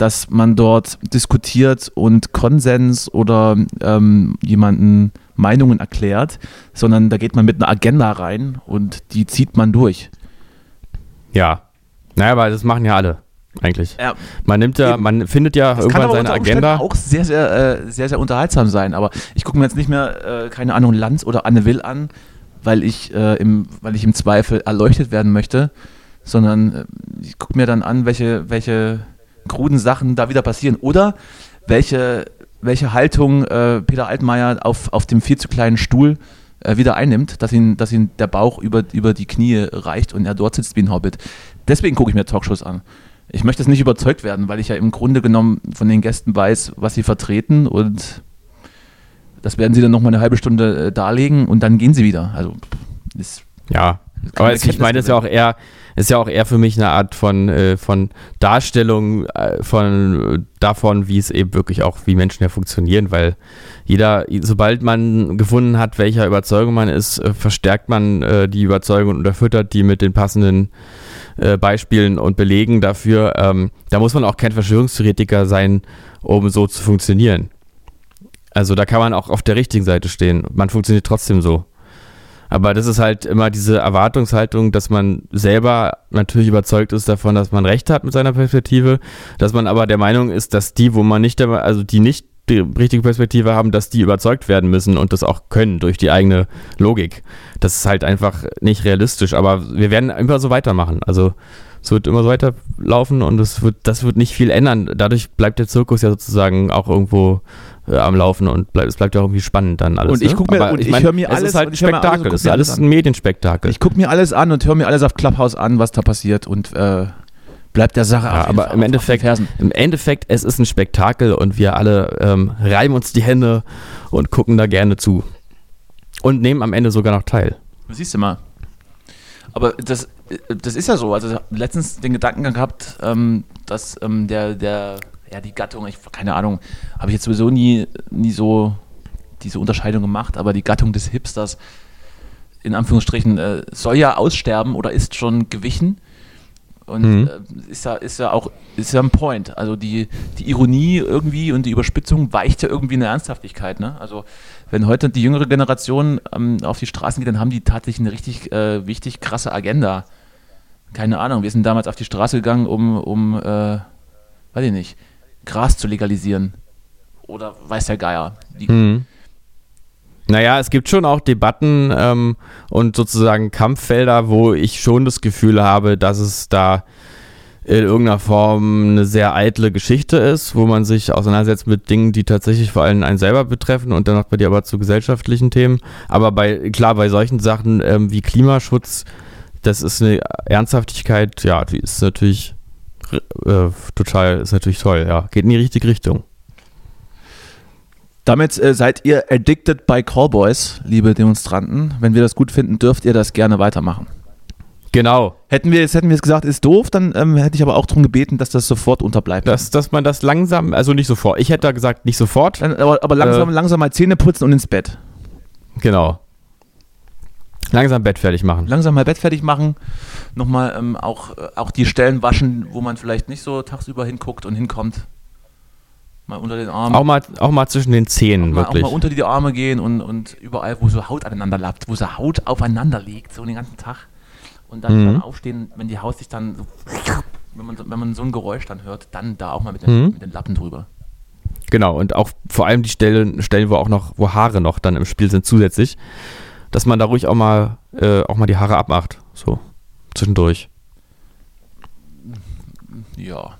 dass man dort diskutiert und Konsens oder ähm, jemanden Meinungen erklärt, sondern da geht man mit einer Agenda rein und die zieht man durch. Ja, naja, aber das machen ja alle eigentlich. Ja, man nimmt ja, eben. man findet ja das irgendwann seine Agenda. auch sehr, sehr, äh, sehr, sehr unterhaltsam sein, aber ich gucke mir jetzt nicht mehr, äh, keine Ahnung, Lanz oder Anne Will an, weil ich, äh, im, weil ich im Zweifel erleuchtet werden möchte, sondern äh, ich gucke mir dann an, welche, welche kruden Sachen da wieder passieren oder welche, welche Haltung äh, Peter Altmaier auf, auf dem viel zu kleinen Stuhl äh, wieder einnimmt, dass ihn, dass ihn der Bauch über, über die Knie reicht und er dort sitzt wie ein Hobbit. Deswegen gucke ich mir Talkshows an. Ich möchte es nicht überzeugt werden, weil ich ja im Grunde genommen von den Gästen weiß, was sie vertreten und das werden sie dann noch mal eine halbe Stunde äh, darlegen und dann gehen sie wieder. Also ist ja, aber ich meine, das ist ja auch eher, ist ja auch eher für mich eine Art von, äh, von Darstellung äh, von davon, wie es eben wirklich auch, wie Menschen ja funktionieren, weil jeder, sobald man gefunden hat, welcher Überzeugung man ist, äh, verstärkt man äh, die Überzeugung und unterfüttert die mit den passenden äh, Beispielen und Belegen dafür. Ähm, da muss man auch kein Verschwörungstheoretiker sein, um so zu funktionieren. Also da kann man auch auf der richtigen Seite stehen. Man funktioniert trotzdem so. Aber das ist halt immer diese Erwartungshaltung, dass man selber natürlich überzeugt ist davon, dass man recht hat mit seiner Perspektive, dass man aber der Meinung ist, dass die, wo man nicht, also die nicht die richtige Perspektive haben, dass die überzeugt werden müssen und das auch können durch die eigene Logik. Das ist halt einfach nicht realistisch, aber wir werden immer so weitermachen. Also es wird immer so weiterlaufen und es wird, das wird nicht viel ändern. Dadurch bleibt der Zirkus ja sozusagen auch irgendwo äh, am Laufen und bleib, es bleibt ja auch irgendwie spannend dann alles. Und ich ne? gucke mir, ne? und ich, ich höre mir alles, es ist halt ein Spektakel, es ist alles ein Medienspektakel. Ich gucke mir alles an und höre mir alles auf Clubhouse an, was da passiert und äh, bleibt der Sache ja, aber im Endeffekt, im Endeffekt, es ist ein Spektakel und wir alle ähm, reiben uns die Hände und gucken da gerne zu und nehmen am Ende sogar noch teil. Siehst du mal. Aber das, das ist ja so. Also letztens den Gedankengang gehabt, ähm, dass ähm, der, der ja, die Gattung, ich keine Ahnung, habe ich jetzt sowieso nie, nie so diese Unterscheidung gemacht, aber die Gattung des Hipsters, in Anführungsstrichen, äh, soll ja aussterben oder ist schon gewichen. Und mhm. äh, ist, ja, ist ja auch ist ja ein Point. Also die, die Ironie irgendwie und die Überspitzung weicht ja irgendwie in der Ernsthaftigkeit. Ne? Also wenn heute die jüngere Generation ähm, auf die Straßen geht, dann haben die tatsächlich eine richtig äh, wichtig krasse Agenda. Keine Ahnung, wir sind damals auf die Straße gegangen, um, um äh, weiß ich nicht, Gras zu legalisieren. Oder weiß der Geier. Hm. Naja, es gibt schon auch Debatten ähm, und sozusagen Kampffelder, wo ich schon das Gefühl habe, dass es da in irgendeiner Form eine sehr eitle Geschichte ist, wo man sich auseinandersetzt mit Dingen, die tatsächlich vor allem einen selber betreffen und dann auch bei dir aber zu gesellschaftlichen Themen. Aber bei, klar, bei solchen Sachen ähm, wie Klimaschutz, das ist eine Ernsthaftigkeit, ja, die ist natürlich äh, total, ist natürlich toll, ja. Geht in die richtige Richtung. Damit äh, seid ihr addicted by Callboys, liebe Demonstranten. Wenn wir das gut finden, dürft ihr das gerne weitermachen. Genau. Hätten wir jetzt hätten wir es gesagt, ist doof, dann ähm, hätte ich aber auch darum gebeten, dass das sofort unterbleibt. Dass, dass man das langsam, also nicht sofort. Ich hätte da gesagt, nicht sofort. Aber, aber langsam, äh, langsam mal Zähne putzen und ins Bett. Genau. Langsam Bett fertig machen. Langsam mal Bett fertig machen. Nochmal ähm, auch, äh, auch die Stellen waschen, wo man vielleicht nicht so tagsüber hinguckt und hinkommt. Mal unter den Armen. Auch mal, auch mal zwischen den Zähnen, auch mal, wirklich. Auch mal unter die Arme gehen und, und überall, wo so Haut aneinander lappt, wo so Haut aufeinander liegt, so den ganzen Tag. Und dann, mhm. dann aufstehen, wenn die Haut sich dann so, wenn man, wenn man so ein Geräusch dann hört, dann da auch mal mit den, mhm. mit den Lappen drüber. Genau, und auch vor allem die Stellen, Stellen, wo auch noch, wo Haare noch dann im Spiel sind zusätzlich dass man da ruhig auch mal, äh, auch mal die Haare abmacht. So, zwischendurch. Ja.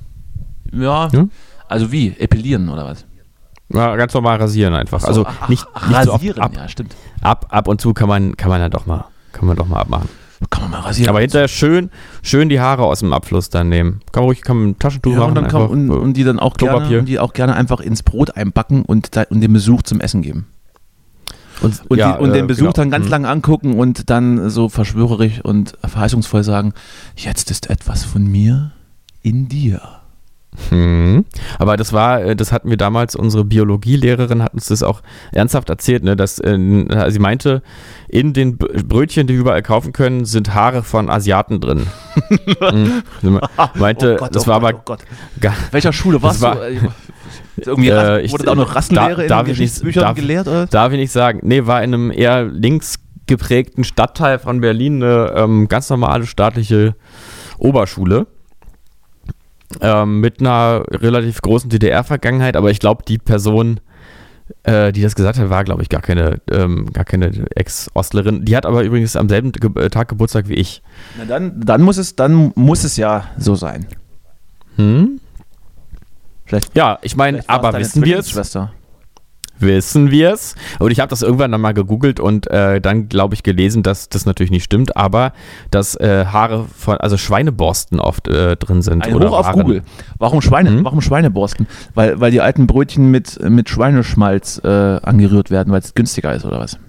Ja. ja? Also wie? Epilieren oder was? Ja, ganz normal rasieren einfach. So, also ach, nicht, nicht rasieren, so ab, ja, stimmt. Ab, ab und zu kann man, kann man ja doch mal, kann man doch mal abmachen. Kann man mal rasieren. Aber hinterher schön, schön die Haare aus dem Abfluss dann nehmen. Kann man ruhig kann man ein Taschentuch ja, machen. Und, kann, und, und, die dann auch gerne, die auch gerne einfach ins Brot einbacken und, und den Besuch zum Essen geben. Und, und, ja, die, und den äh, Besuch genau. dann ganz mhm. lang angucken und dann so verschwörerisch und verheißungsvoll sagen, jetzt ist etwas von mir in dir. Hm. Aber das war, äh, das hatten wir damals, unsere Biologielehrerin hat uns das auch ernsthaft erzählt, ne, dass äh, sie meinte, in den Brötchen, die wir überall kaufen können, sind Haare von Asiaten drin. hm. Meinte, oh Gott, das oh war Gott, aber. Oh Welcher Schule warst war, du? Irgendwie äh, ich, wurde da auch noch Rassenlehre da, in den Geschichtsbüchern darf, gelehrt? Oder? Darf ich nicht sagen. Nee, war in einem eher links geprägten Stadtteil von Berlin eine ähm, ganz normale staatliche Oberschule. Ähm, mit einer relativ großen DDR-Vergangenheit, aber ich glaube, die Person, äh, die das gesagt hat, war, glaube ich, gar keine, ähm, gar keine Ex-Ostlerin. Die hat aber übrigens am selben Ge äh, Tag Geburtstag wie ich. Na dann, dann muss es, dann muss es ja so sein. Hm? Vielleicht, ja, ich meine, aber wissen wir es? Wissen wir es? Und ich habe das irgendwann dann mal gegoogelt und äh, dann, glaube ich, gelesen, dass das natürlich nicht stimmt, aber dass äh, Haare von, also Schweineborsten oft äh, drin sind. Ein oder Hoch auf Google. Warum, Schweine, hm? warum Schweineborsten? Weil, weil die alten Brötchen mit, mit Schweineschmalz äh, angerührt werden, weil es günstiger ist oder was?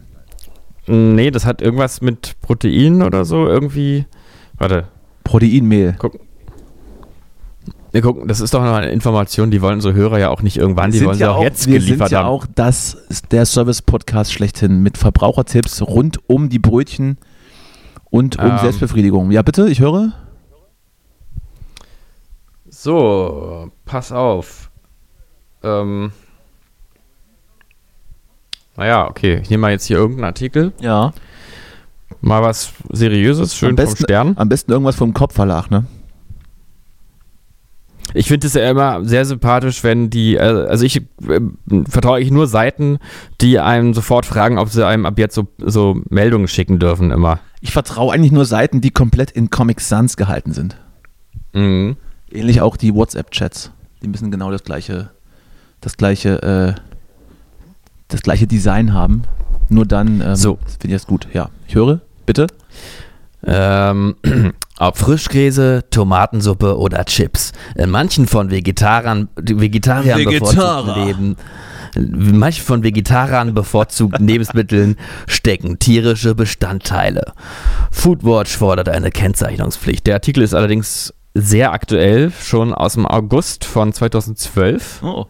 Nee, das hat irgendwas mit Protein oder so irgendwie. Warte. Proteinmehl. Guck, wir gucken, das ist doch noch eine Information, die wollen unsere Hörer ja auch nicht irgendwann, die wollen ja sie auch, jetzt wir geliefert sind ja haben. auch das ist der Service-Podcast schlechthin mit Verbrauchertipps rund um die Brötchen und um ähm. Selbstbefriedigung. Ja, bitte, ich höre. So, pass auf. Ähm. Naja, okay, ich nehme mal jetzt hier irgendeinen Artikel. Ja. Mal was Seriöses, schön besten, vom Stern. Am besten irgendwas vom Kopfverlag, ne? Ich finde es ja immer sehr sympathisch, wenn die, äh, also ich äh, vertraue ich nur Seiten, die einem sofort fragen, ob sie einem ab jetzt so, so Meldungen schicken dürfen immer. Ich vertraue eigentlich nur Seiten, die komplett in Comic Sans gehalten sind. Mhm. Ähnlich auch die WhatsApp-Chats. Die müssen genau das gleiche, das gleiche, äh, das gleiche Design haben. Nur dann ähm, so. finde ich das gut. Ja, ich höre, bitte. Ähm, ob Frischkäse, Tomatensuppe oder Chips. In manchen von Vegetariern, Vegetariern bevorzugten Leben, manche von Vegetariern bevorzugten Lebensmitteln stecken tierische Bestandteile. Foodwatch fordert eine Kennzeichnungspflicht. Der Artikel ist allerdings sehr aktuell, schon aus dem August von 2012. Oh.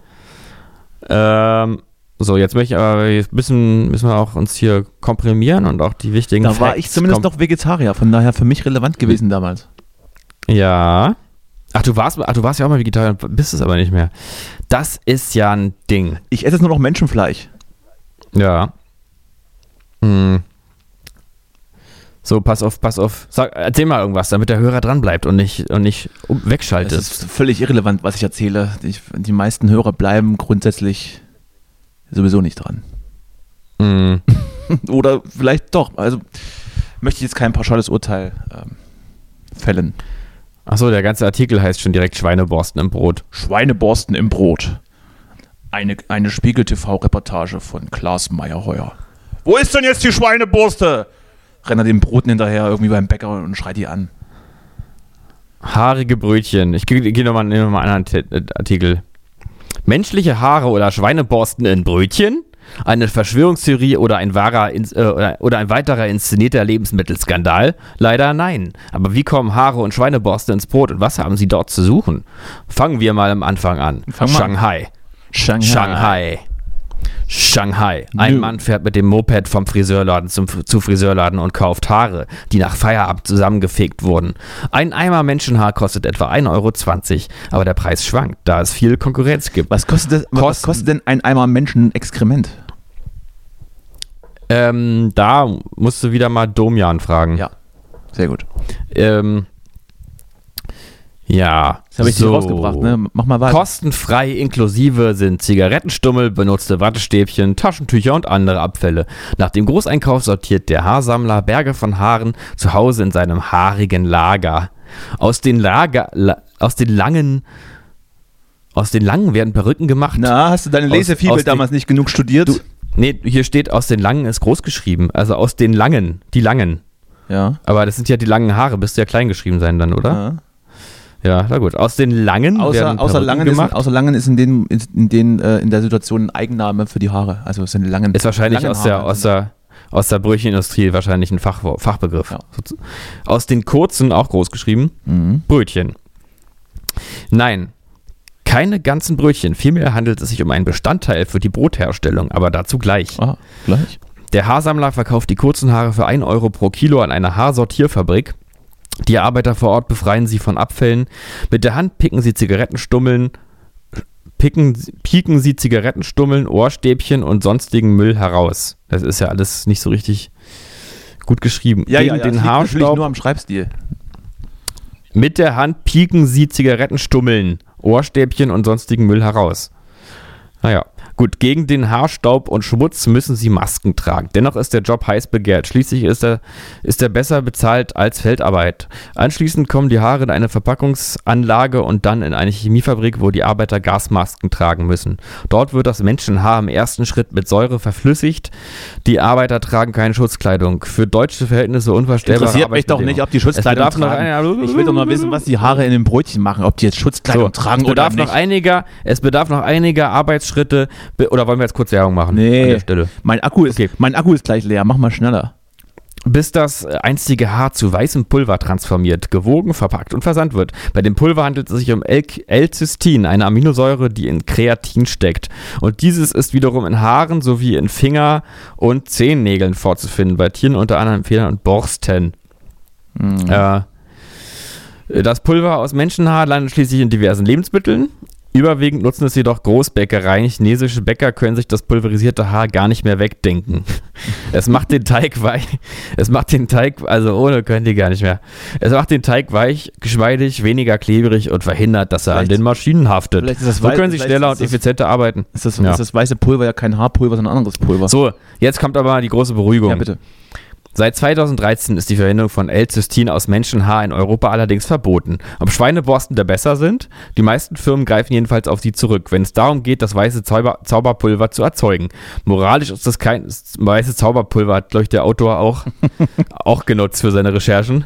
Ähm, so, jetzt möchte ich aber bisschen, müssen wir auch uns hier komprimieren und auch die wichtigen Da Facts war ich zumindest noch Vegetarier, von daher für mich relevant gewesen damals. Ja. Ach, du warst, ach, du warst ja auch mal Vegetarier, bist es aber nicht mehr. Das ist ja ein Ding. Ich esse jetzt nur noch Menschenfleisch. Ja. Hm. So, pass auf, pass auf. Sag, erzähl mal irgendwas, damit der Hörer dranbleibt und nicht, und nicht wegschaltet. Es ist völlig irrelevant, was ich erzähle. Die, die meisten Hörer bleiben grundsätzlich sowieso nicht dran. Mm. Oder vielleicht doch. Also möchte ich jetzt kein pauschales Urteil ähm, fällen. Achso, der ganze Artikel heißt schon direkt Schweineborsten im Brot. Schweineborsten im Brot. Eine, eine Spiegel-TV-Reportage von Klaas Meyerheuer. Wo ist denn jetzt die Schweineborste? Rennt er den Broten hinterher irgendwie beim Bäcker und schreit die an. Haarige Brötchen. Ich gehe geh nochmal noch mal einen anderen Artikel. Menschliche Haare oder Schweineborsten in Brötchen? Eine Verschwörungstheorie oder ein, wahrer, äh, oder ein weiterer inszenierter Lebensmittelskandal? Leider nein. Aber wie kommen Haare und Schweineborsten ins Brot und was haben sie dort zu suchen? Fangen wir mal am Anfang an. Shanghai. Shanghai. Shanghai. Shanghai. Ein Mann fährt mit dem Moped vom Friseurladen zum, zu Friseurladen und kauft Haare, die nach Feierabend zusammengefegt wurden. Ein Eimer Menschenhaar kostet etwa 1,20 Euro, aber der Preis schwankt, da es viel Konkurrenz gibt. Was kostet, das, was kostet denn ein Eimer Menschenexkrement? Ähm, da musst du wieder mal Domian fragen. Ja, sehr gut. Ähm, ja. Das habe ich so. dir rausgebracht, ne? Mach mal weiter. Kostenfrei inklusive sind Zigarettenstummel, benutzte Wattestäbchen, Taschentücher und andere Abfälle. Nach dem Großeinkauf sortiert der Haarsammler Berge von Haaren zu Hause in seinem haarigen Lager. Aus den Lager, la, aus den langen aus den langen werden Perücken gemacht. Na, hast du deine Lesefibel damals nicht genug studiert? Du, nee, hier steht aus den langen ist groß geschrieben, also aus den langen, die langen. Ja. Aber das sind ja die langen Haare, müsste ja klein geschrieben sein dann, oder? Ja. Ja, na gut. Aus den langen außer, außer langen gemacht. Ist, außer langen ist in den in, den äh, in der Situation ein Eigenname für die Haare. Also es sind langen. Ist wahrscheinlich aus der aus der aus der Brötchenindustrie wahrscheinlich ein Fach, Fachbegriff. Ja. Aus den kurzen auch groß geschrieben mhm. Brötchen. Nein, keine ganzen Brötchen. Vielmehr handelt es sich um einen Bestandteil für die Brotherstellung, aber dazu gleich. Ah, gleich. Der Haarsammler verkauft die kurzen Haare für 1 Euro pro Kilo an einer Haarsortierfabrik. Die Arbeiter vor Ort befreien sie von Abfällen. Mit der Hand picken sie Zigarettenstummeln, picken, pieken sie Zigarettenstummeln, Ohrstäbchen und sonstigen Müll heraus. Das ist ja alles nicht so richtig gut geschrieben. Ja, Gegen ja, ja, den Haarstaub nur am Schreibstil. Mit der Hand pieken sie Zigarettenstummeln, Ohrstäbchen und sonstigen Müll heraus. Naja. Gut, gegen den Haarstaub und Schmutz müssen sie Masken tragen. Dennoch ist der Job heiß begehrt. Schließlich ist er, ist er besser bezahlt als Feldarbeit. Anschließend kommen die Haare in eine Verpackungsanlage und dann in eine Chemiefabrik, wo die Arbeiter Gasmasken tragen müssen. Dort wird das Menschenhaar im ersten Schritt mit Säure verflüssigt. Die Arbeiter tragen keine Schutzkleidung. Für deutsche Verhältnisse unvorstellbar. Interessiert mich doch nicht, ob die Schutzkleidung tragen. ich will doch mal wissen, was die Haare in den Brötchen machen, ob die jetzt Schutzkleidung so, tragen oder nicht. Noch einiger, es bedarf noch einiger Arbeitsschritte, oder wollen wir jetzt kurz Werbung machen? Nee. An der Stelle? Mein Akku ist, okay. mein Akku ist gleich leer. Mach mal schneller. Bis das einstige Haar zu weißem Pulver transformiert, gewogen, verpackt und versandt wird. Bei dem Pulver handelt es sich um L-Cystin, eine Aminosäure, die in Kreatin steckt. Und dieses ist wiederum in Haaren sowie in Finger- und Zehennägeln vorzufinden, bei Tieren unter anderem Federn und Borsten. Mhm. Äh, das Pulver aus Menschenhaar landet schließlich in diversen Lebensmitteln. Überwiegend nutzen es jedoch Großbäckereien. Chinesische Bäcker können sich das pulverisierte Haar gar nicht mehr wegdenken. es macht den Teig weich. Es macht den Teig, also ohne können die gar nicht mehr. Es macht den Teig weich, geschmeidig, weniger klebrig und verhindert, dass er vielleicht, an den Maschinen haftet. so können sie schneller und effizienter arbeiten. Ist das, ja. ist das weiße Pulver ja kein Haarpulver, sondern ein anderes Pulver. So, jetzt kommt aber die große Beruhigung. Ja, bitte. Seit 2013 ist die Verwendung von L-Cystin aus Menschenhaar in Europa allerdings verboten. Ob Schweineborsten da besser sind? Die meisten Firmen greifen jedenfalls auf sie zurück, wenn es darum geht, das weiße Zauber Zauberpulver zu erzeugen. Moralisch ist das kein das weiße Zauberpulver, hat, glaube ich, der Autor auch, auch genutzt für seine Recherchen.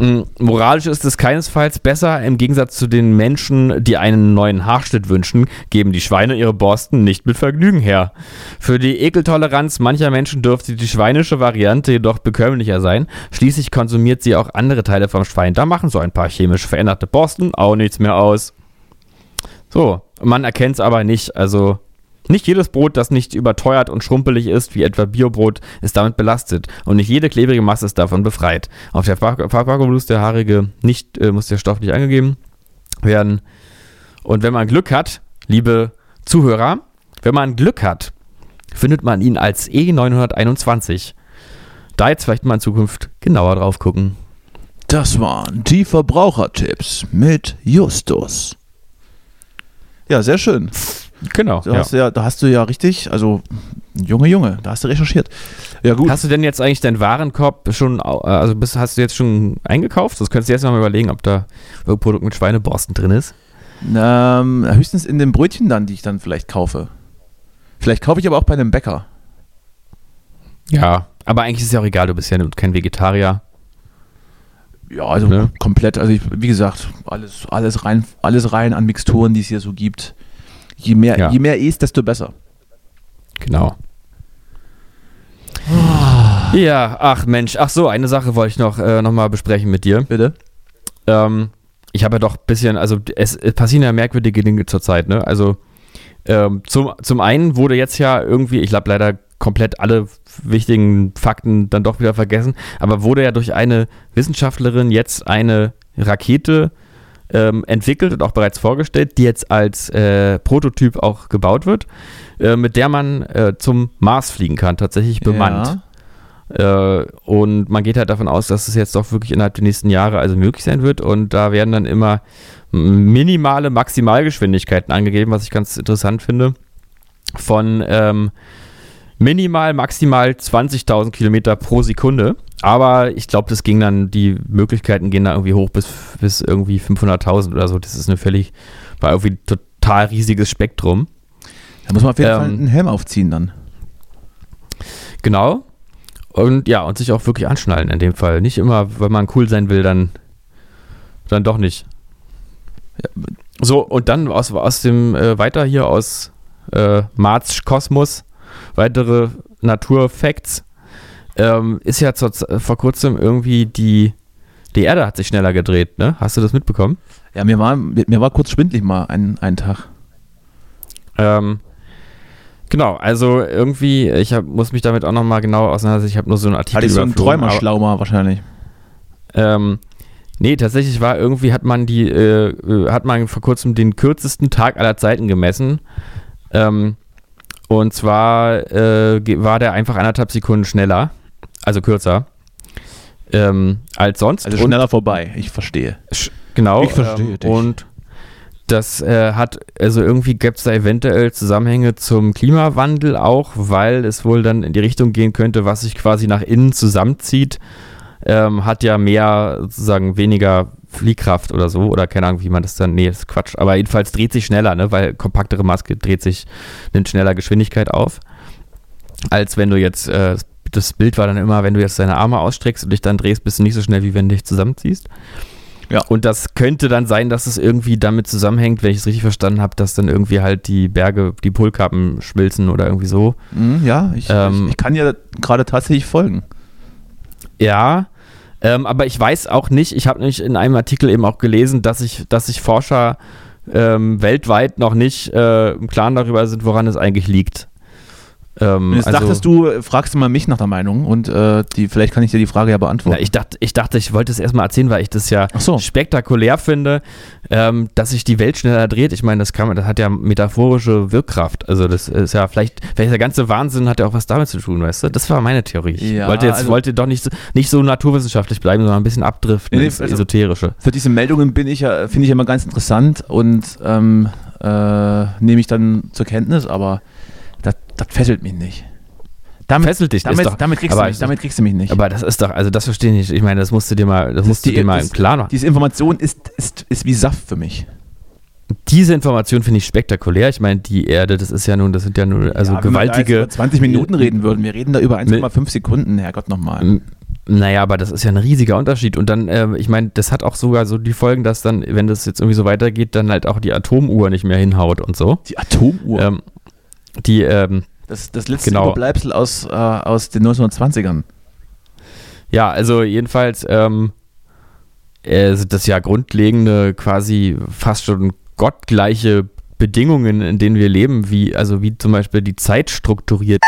Mm, moralisch ist es keinesfalls besser. Im Gegensatz zu den Menschen, die einen neuen Haarschnitt wünschen, geben die Schweine ihre Borsten nicht mit Vergnügen her. Für die Ekeltoleranz mancher Menschen dürfte die schweinische Variante jedoch bekömmlicher sein. Schließlich konsumiert sie auch andere Teile vom Schwein. Da machen so ein paar chemisch veränderte Borsten auch nichts mehr aus. So, man erkennt es aber nicht. Also nicht jedes Brot, das nicht überteuert und schrumpelig ist, wie etwa Biobrot, ist damit belastet und nicht jede klebrige Masse ist davon befreit. Auf der Verpackung muss der haarige nicht, äh, muss der Stoff nicht angegeben werden. Und wenn man Glück hat, liebe Zuhörer, wenn man Glück hat, findet man ihn als E921. Da jetzt vielleicht mal in Zukunft genauer drauf gucken. Das waren die Verbrauchertipps mit Justus. Ja, sehr schön. Genau. Da, ja. Hast ja, da hast du ja richtig, also Junge, Junge, da hast du recherchiert. Ja, gut. Hast du denn jetzt eigentlich deinen Warenkorb schon, also bist, hast du jetzt schon eingekauft? Das könntest du jetzt mal überlegen, ob da irgendein Produkt mit Schweineborsten drin ist. Ähm, höchstens in den Brötchen dann, die ich dann vielleicht kaufe. Vielleicht kaufe ich aber auch bei einem Bäcker. Ja, aber eigentlich ist es ja auch egal, du bist ja kein Vegetarier. Ja, also ne? komplett, also ich, wie gesagt, alles, alles rein, alles rein an Mixturen, die es hier so gibt. Je mehr, ja. je mehr isst, desto besser. Genau. Oh. Ja, ach Mensch, ach so, eine Sache wollte ich noch, äh, noch mal besprechen mit dir. Bitte. Ähm, ich habe ja doch ein bisschen, also es, es, passieren ja merkwürdige Dinge zurzeit, ne? Also ähm, zum, zum einen wurde jetzt ja irgendwie, ich habe leider komplett alle wichtigen Fakten dann doch wieder vergessen, aber wurde ja durch eine Wissenschaftlerin jetzt eine Rakete ähm, entwickelt und auch bereits vorgestellt, die jetzt als äh, Prototyp auch gebaut wird, äh, mit der man äh, zum Mars fliegen kann, tatsächlich bemannt. Ja. Äh, und man geht halt davon aus, dass es jetzt doch wirklich innerhalb der nächsten Jahre also möglich sein wird. Und da werden dann immer minimale Maximalgeschwindigkeiten angegeben, was ich ganz interessant finde. Von ähm, minimal, maximal 20.000 Kilometer pro Sekunde. Aber ich glaube, das ging dann, die Möglichkeiten gehen da irgendwie hoch bis, bis irgendwie 500.000 oder so. Das ist eine völlig, war irgendwie ein total riesiges Spektrum. Da muss man auf jeden ähm, Fall einen Helm aufziehen dann. Genau. Und ja, und sich auch wirklich anschnallen in dem Fall. Nicht immer, wenn man cool sein will, dann, dann doch nicht. Ja, so, und dann aus, aus dem, äh, weiter hier aus äh, Marz Kosmos, weitere Naturfacts. Ähm, ist ja zur, vor kurzem irgendwie die, die Erde hat sich schneller gedreht, ne? Hast du das mitbekommen? Ja, mir war, mir war kurz schwindlig mal einen, einen Tag. Ähm, genau, also irgendwie, ich hab, muss mich damit auch nochmal genau auseinandersetzen. Ich habe nur so einen Artikel Hatte ich so einen Träumerschlaumer wahrscheinlich. Ähm, nee, tatsächlich war irgendwie, hat man die, äh, äh, hat man vor kurzem den kürzesten Tag aller Zeiten gemessen. Ähm, und zwar äh, war der einfach anderthalb Sekunden schneller, also kürzer, ähm, als sonst. Also schneller und, vorbei, ich verstehe. Genau. Ich verstehe ähm, dich. Und das äh, hat, also irgendwie gibt es da eventuell Zusammenhänge zum Klimawandel auch, weil es wohl dann in die Richtung gehen könnte, was sich quasi nach innen zusammenzieht, ähm, hat ja mehr sozusagen weniger Fliehkraft oder so, oder keine Ahnung, wie man das dann, nee, ist Quatsch, aber jedenfalls dreht sich schneller, ne, weil kompaktere Maske dreht sich, nimmt schneller Geschwindigkeit auf, als wenn du jetzt, äh, das Bild war dann immer, wenn du jetzt deine Arme ausstreckst und dich dann drehst, bist du nicht so schnell, wie wenn du dich zusammenziehst. Ja. Und das könnte dann sein, dass es irgendwie damit zusammenhängt, wenn ich es richtig verstanden habe, dass dann irgendwie halt die Berge, die Polkappen schmilzen oder irgendwie so. Mhm, ja, ich, ähm, ich, ich kann ja gerade tatsächlich folgen. Ja, ähm, aber ich weiß auch nicht, ich habe nämlich in einem Artikel eben auch gelesen, dass sich dass ich Forscher ähm, weltweit noch nicht äh, im Klaren darüber sind, woran es eigentlich liegt. Ähm, Jetzt also, dachtest du, fragst du mal mich nach der Meinung und äh, die, vielleicht kann ich dir die Frage ja beantworten. Na, ich, dachte, ich dachte, ich wollte es erstmal erzählen, weil ich das ja so. spektakulär finde, ähm, dass sich die Welt schneller dreht. Ich meine, das, kann, das hat ja metaphorische Wirkkraft. Also das ist ja vielleicht, vielleicht der ganze Wahnsinn hat ja auch was damit zu tun, weißt du? Das war meine Theorie. Ich ja, wollte jetzt also, wollte doch nicht, nicht so naturwissenschaftlich bleiben, sondern ein bisschen abdriften nee, ins also Esoterische. Für diese Meldungen bin ich ja, finde ich immer ganz interessant und ähm, äh, nehme ich dann zur Kenntnis, aber das, fesselt mich nicht. Damit, fesselt dich damit, doch, damit, kriegst du mich, damit kriegst du mich nicht. Aber das ist doch, also das verstehe ich nicht. Ich meine, das musst du dir mal, das, das musst du dir mal im Klaren machen. Diese Information ist, ist, ist wie Saft für mich. Diese Information finde ich spektakulär. Ich meine, die Erde, das ist ja nun, das sind ja nur, also ja, gewaltige. Wenn wir über 20 Minuten reden würden, wir reden da über 1,5 Sekunden, Herrgott nochmal. Naja, aber das ist ja ein riesiger Unterschied. Und dann, äh, ich meine, das hat auch sogar so die Folgen, dass dann, wenn das jetzt irgendwie so weitergeht, dann halt auch die Atomuhr nicht mehr hinhaut und so. Die Atomuhr? Ähm, die, ähm, das, das letzte genau. Überbleibsel aus, äh, aus den 1920ern. Ja, also jedenfalls ähm, äh, sind das ja grundlegende, quasi fast schon gottgleiche Bedingungen, in denen wir leben, wie, also wie zum Beispiel die Zeit strukturiert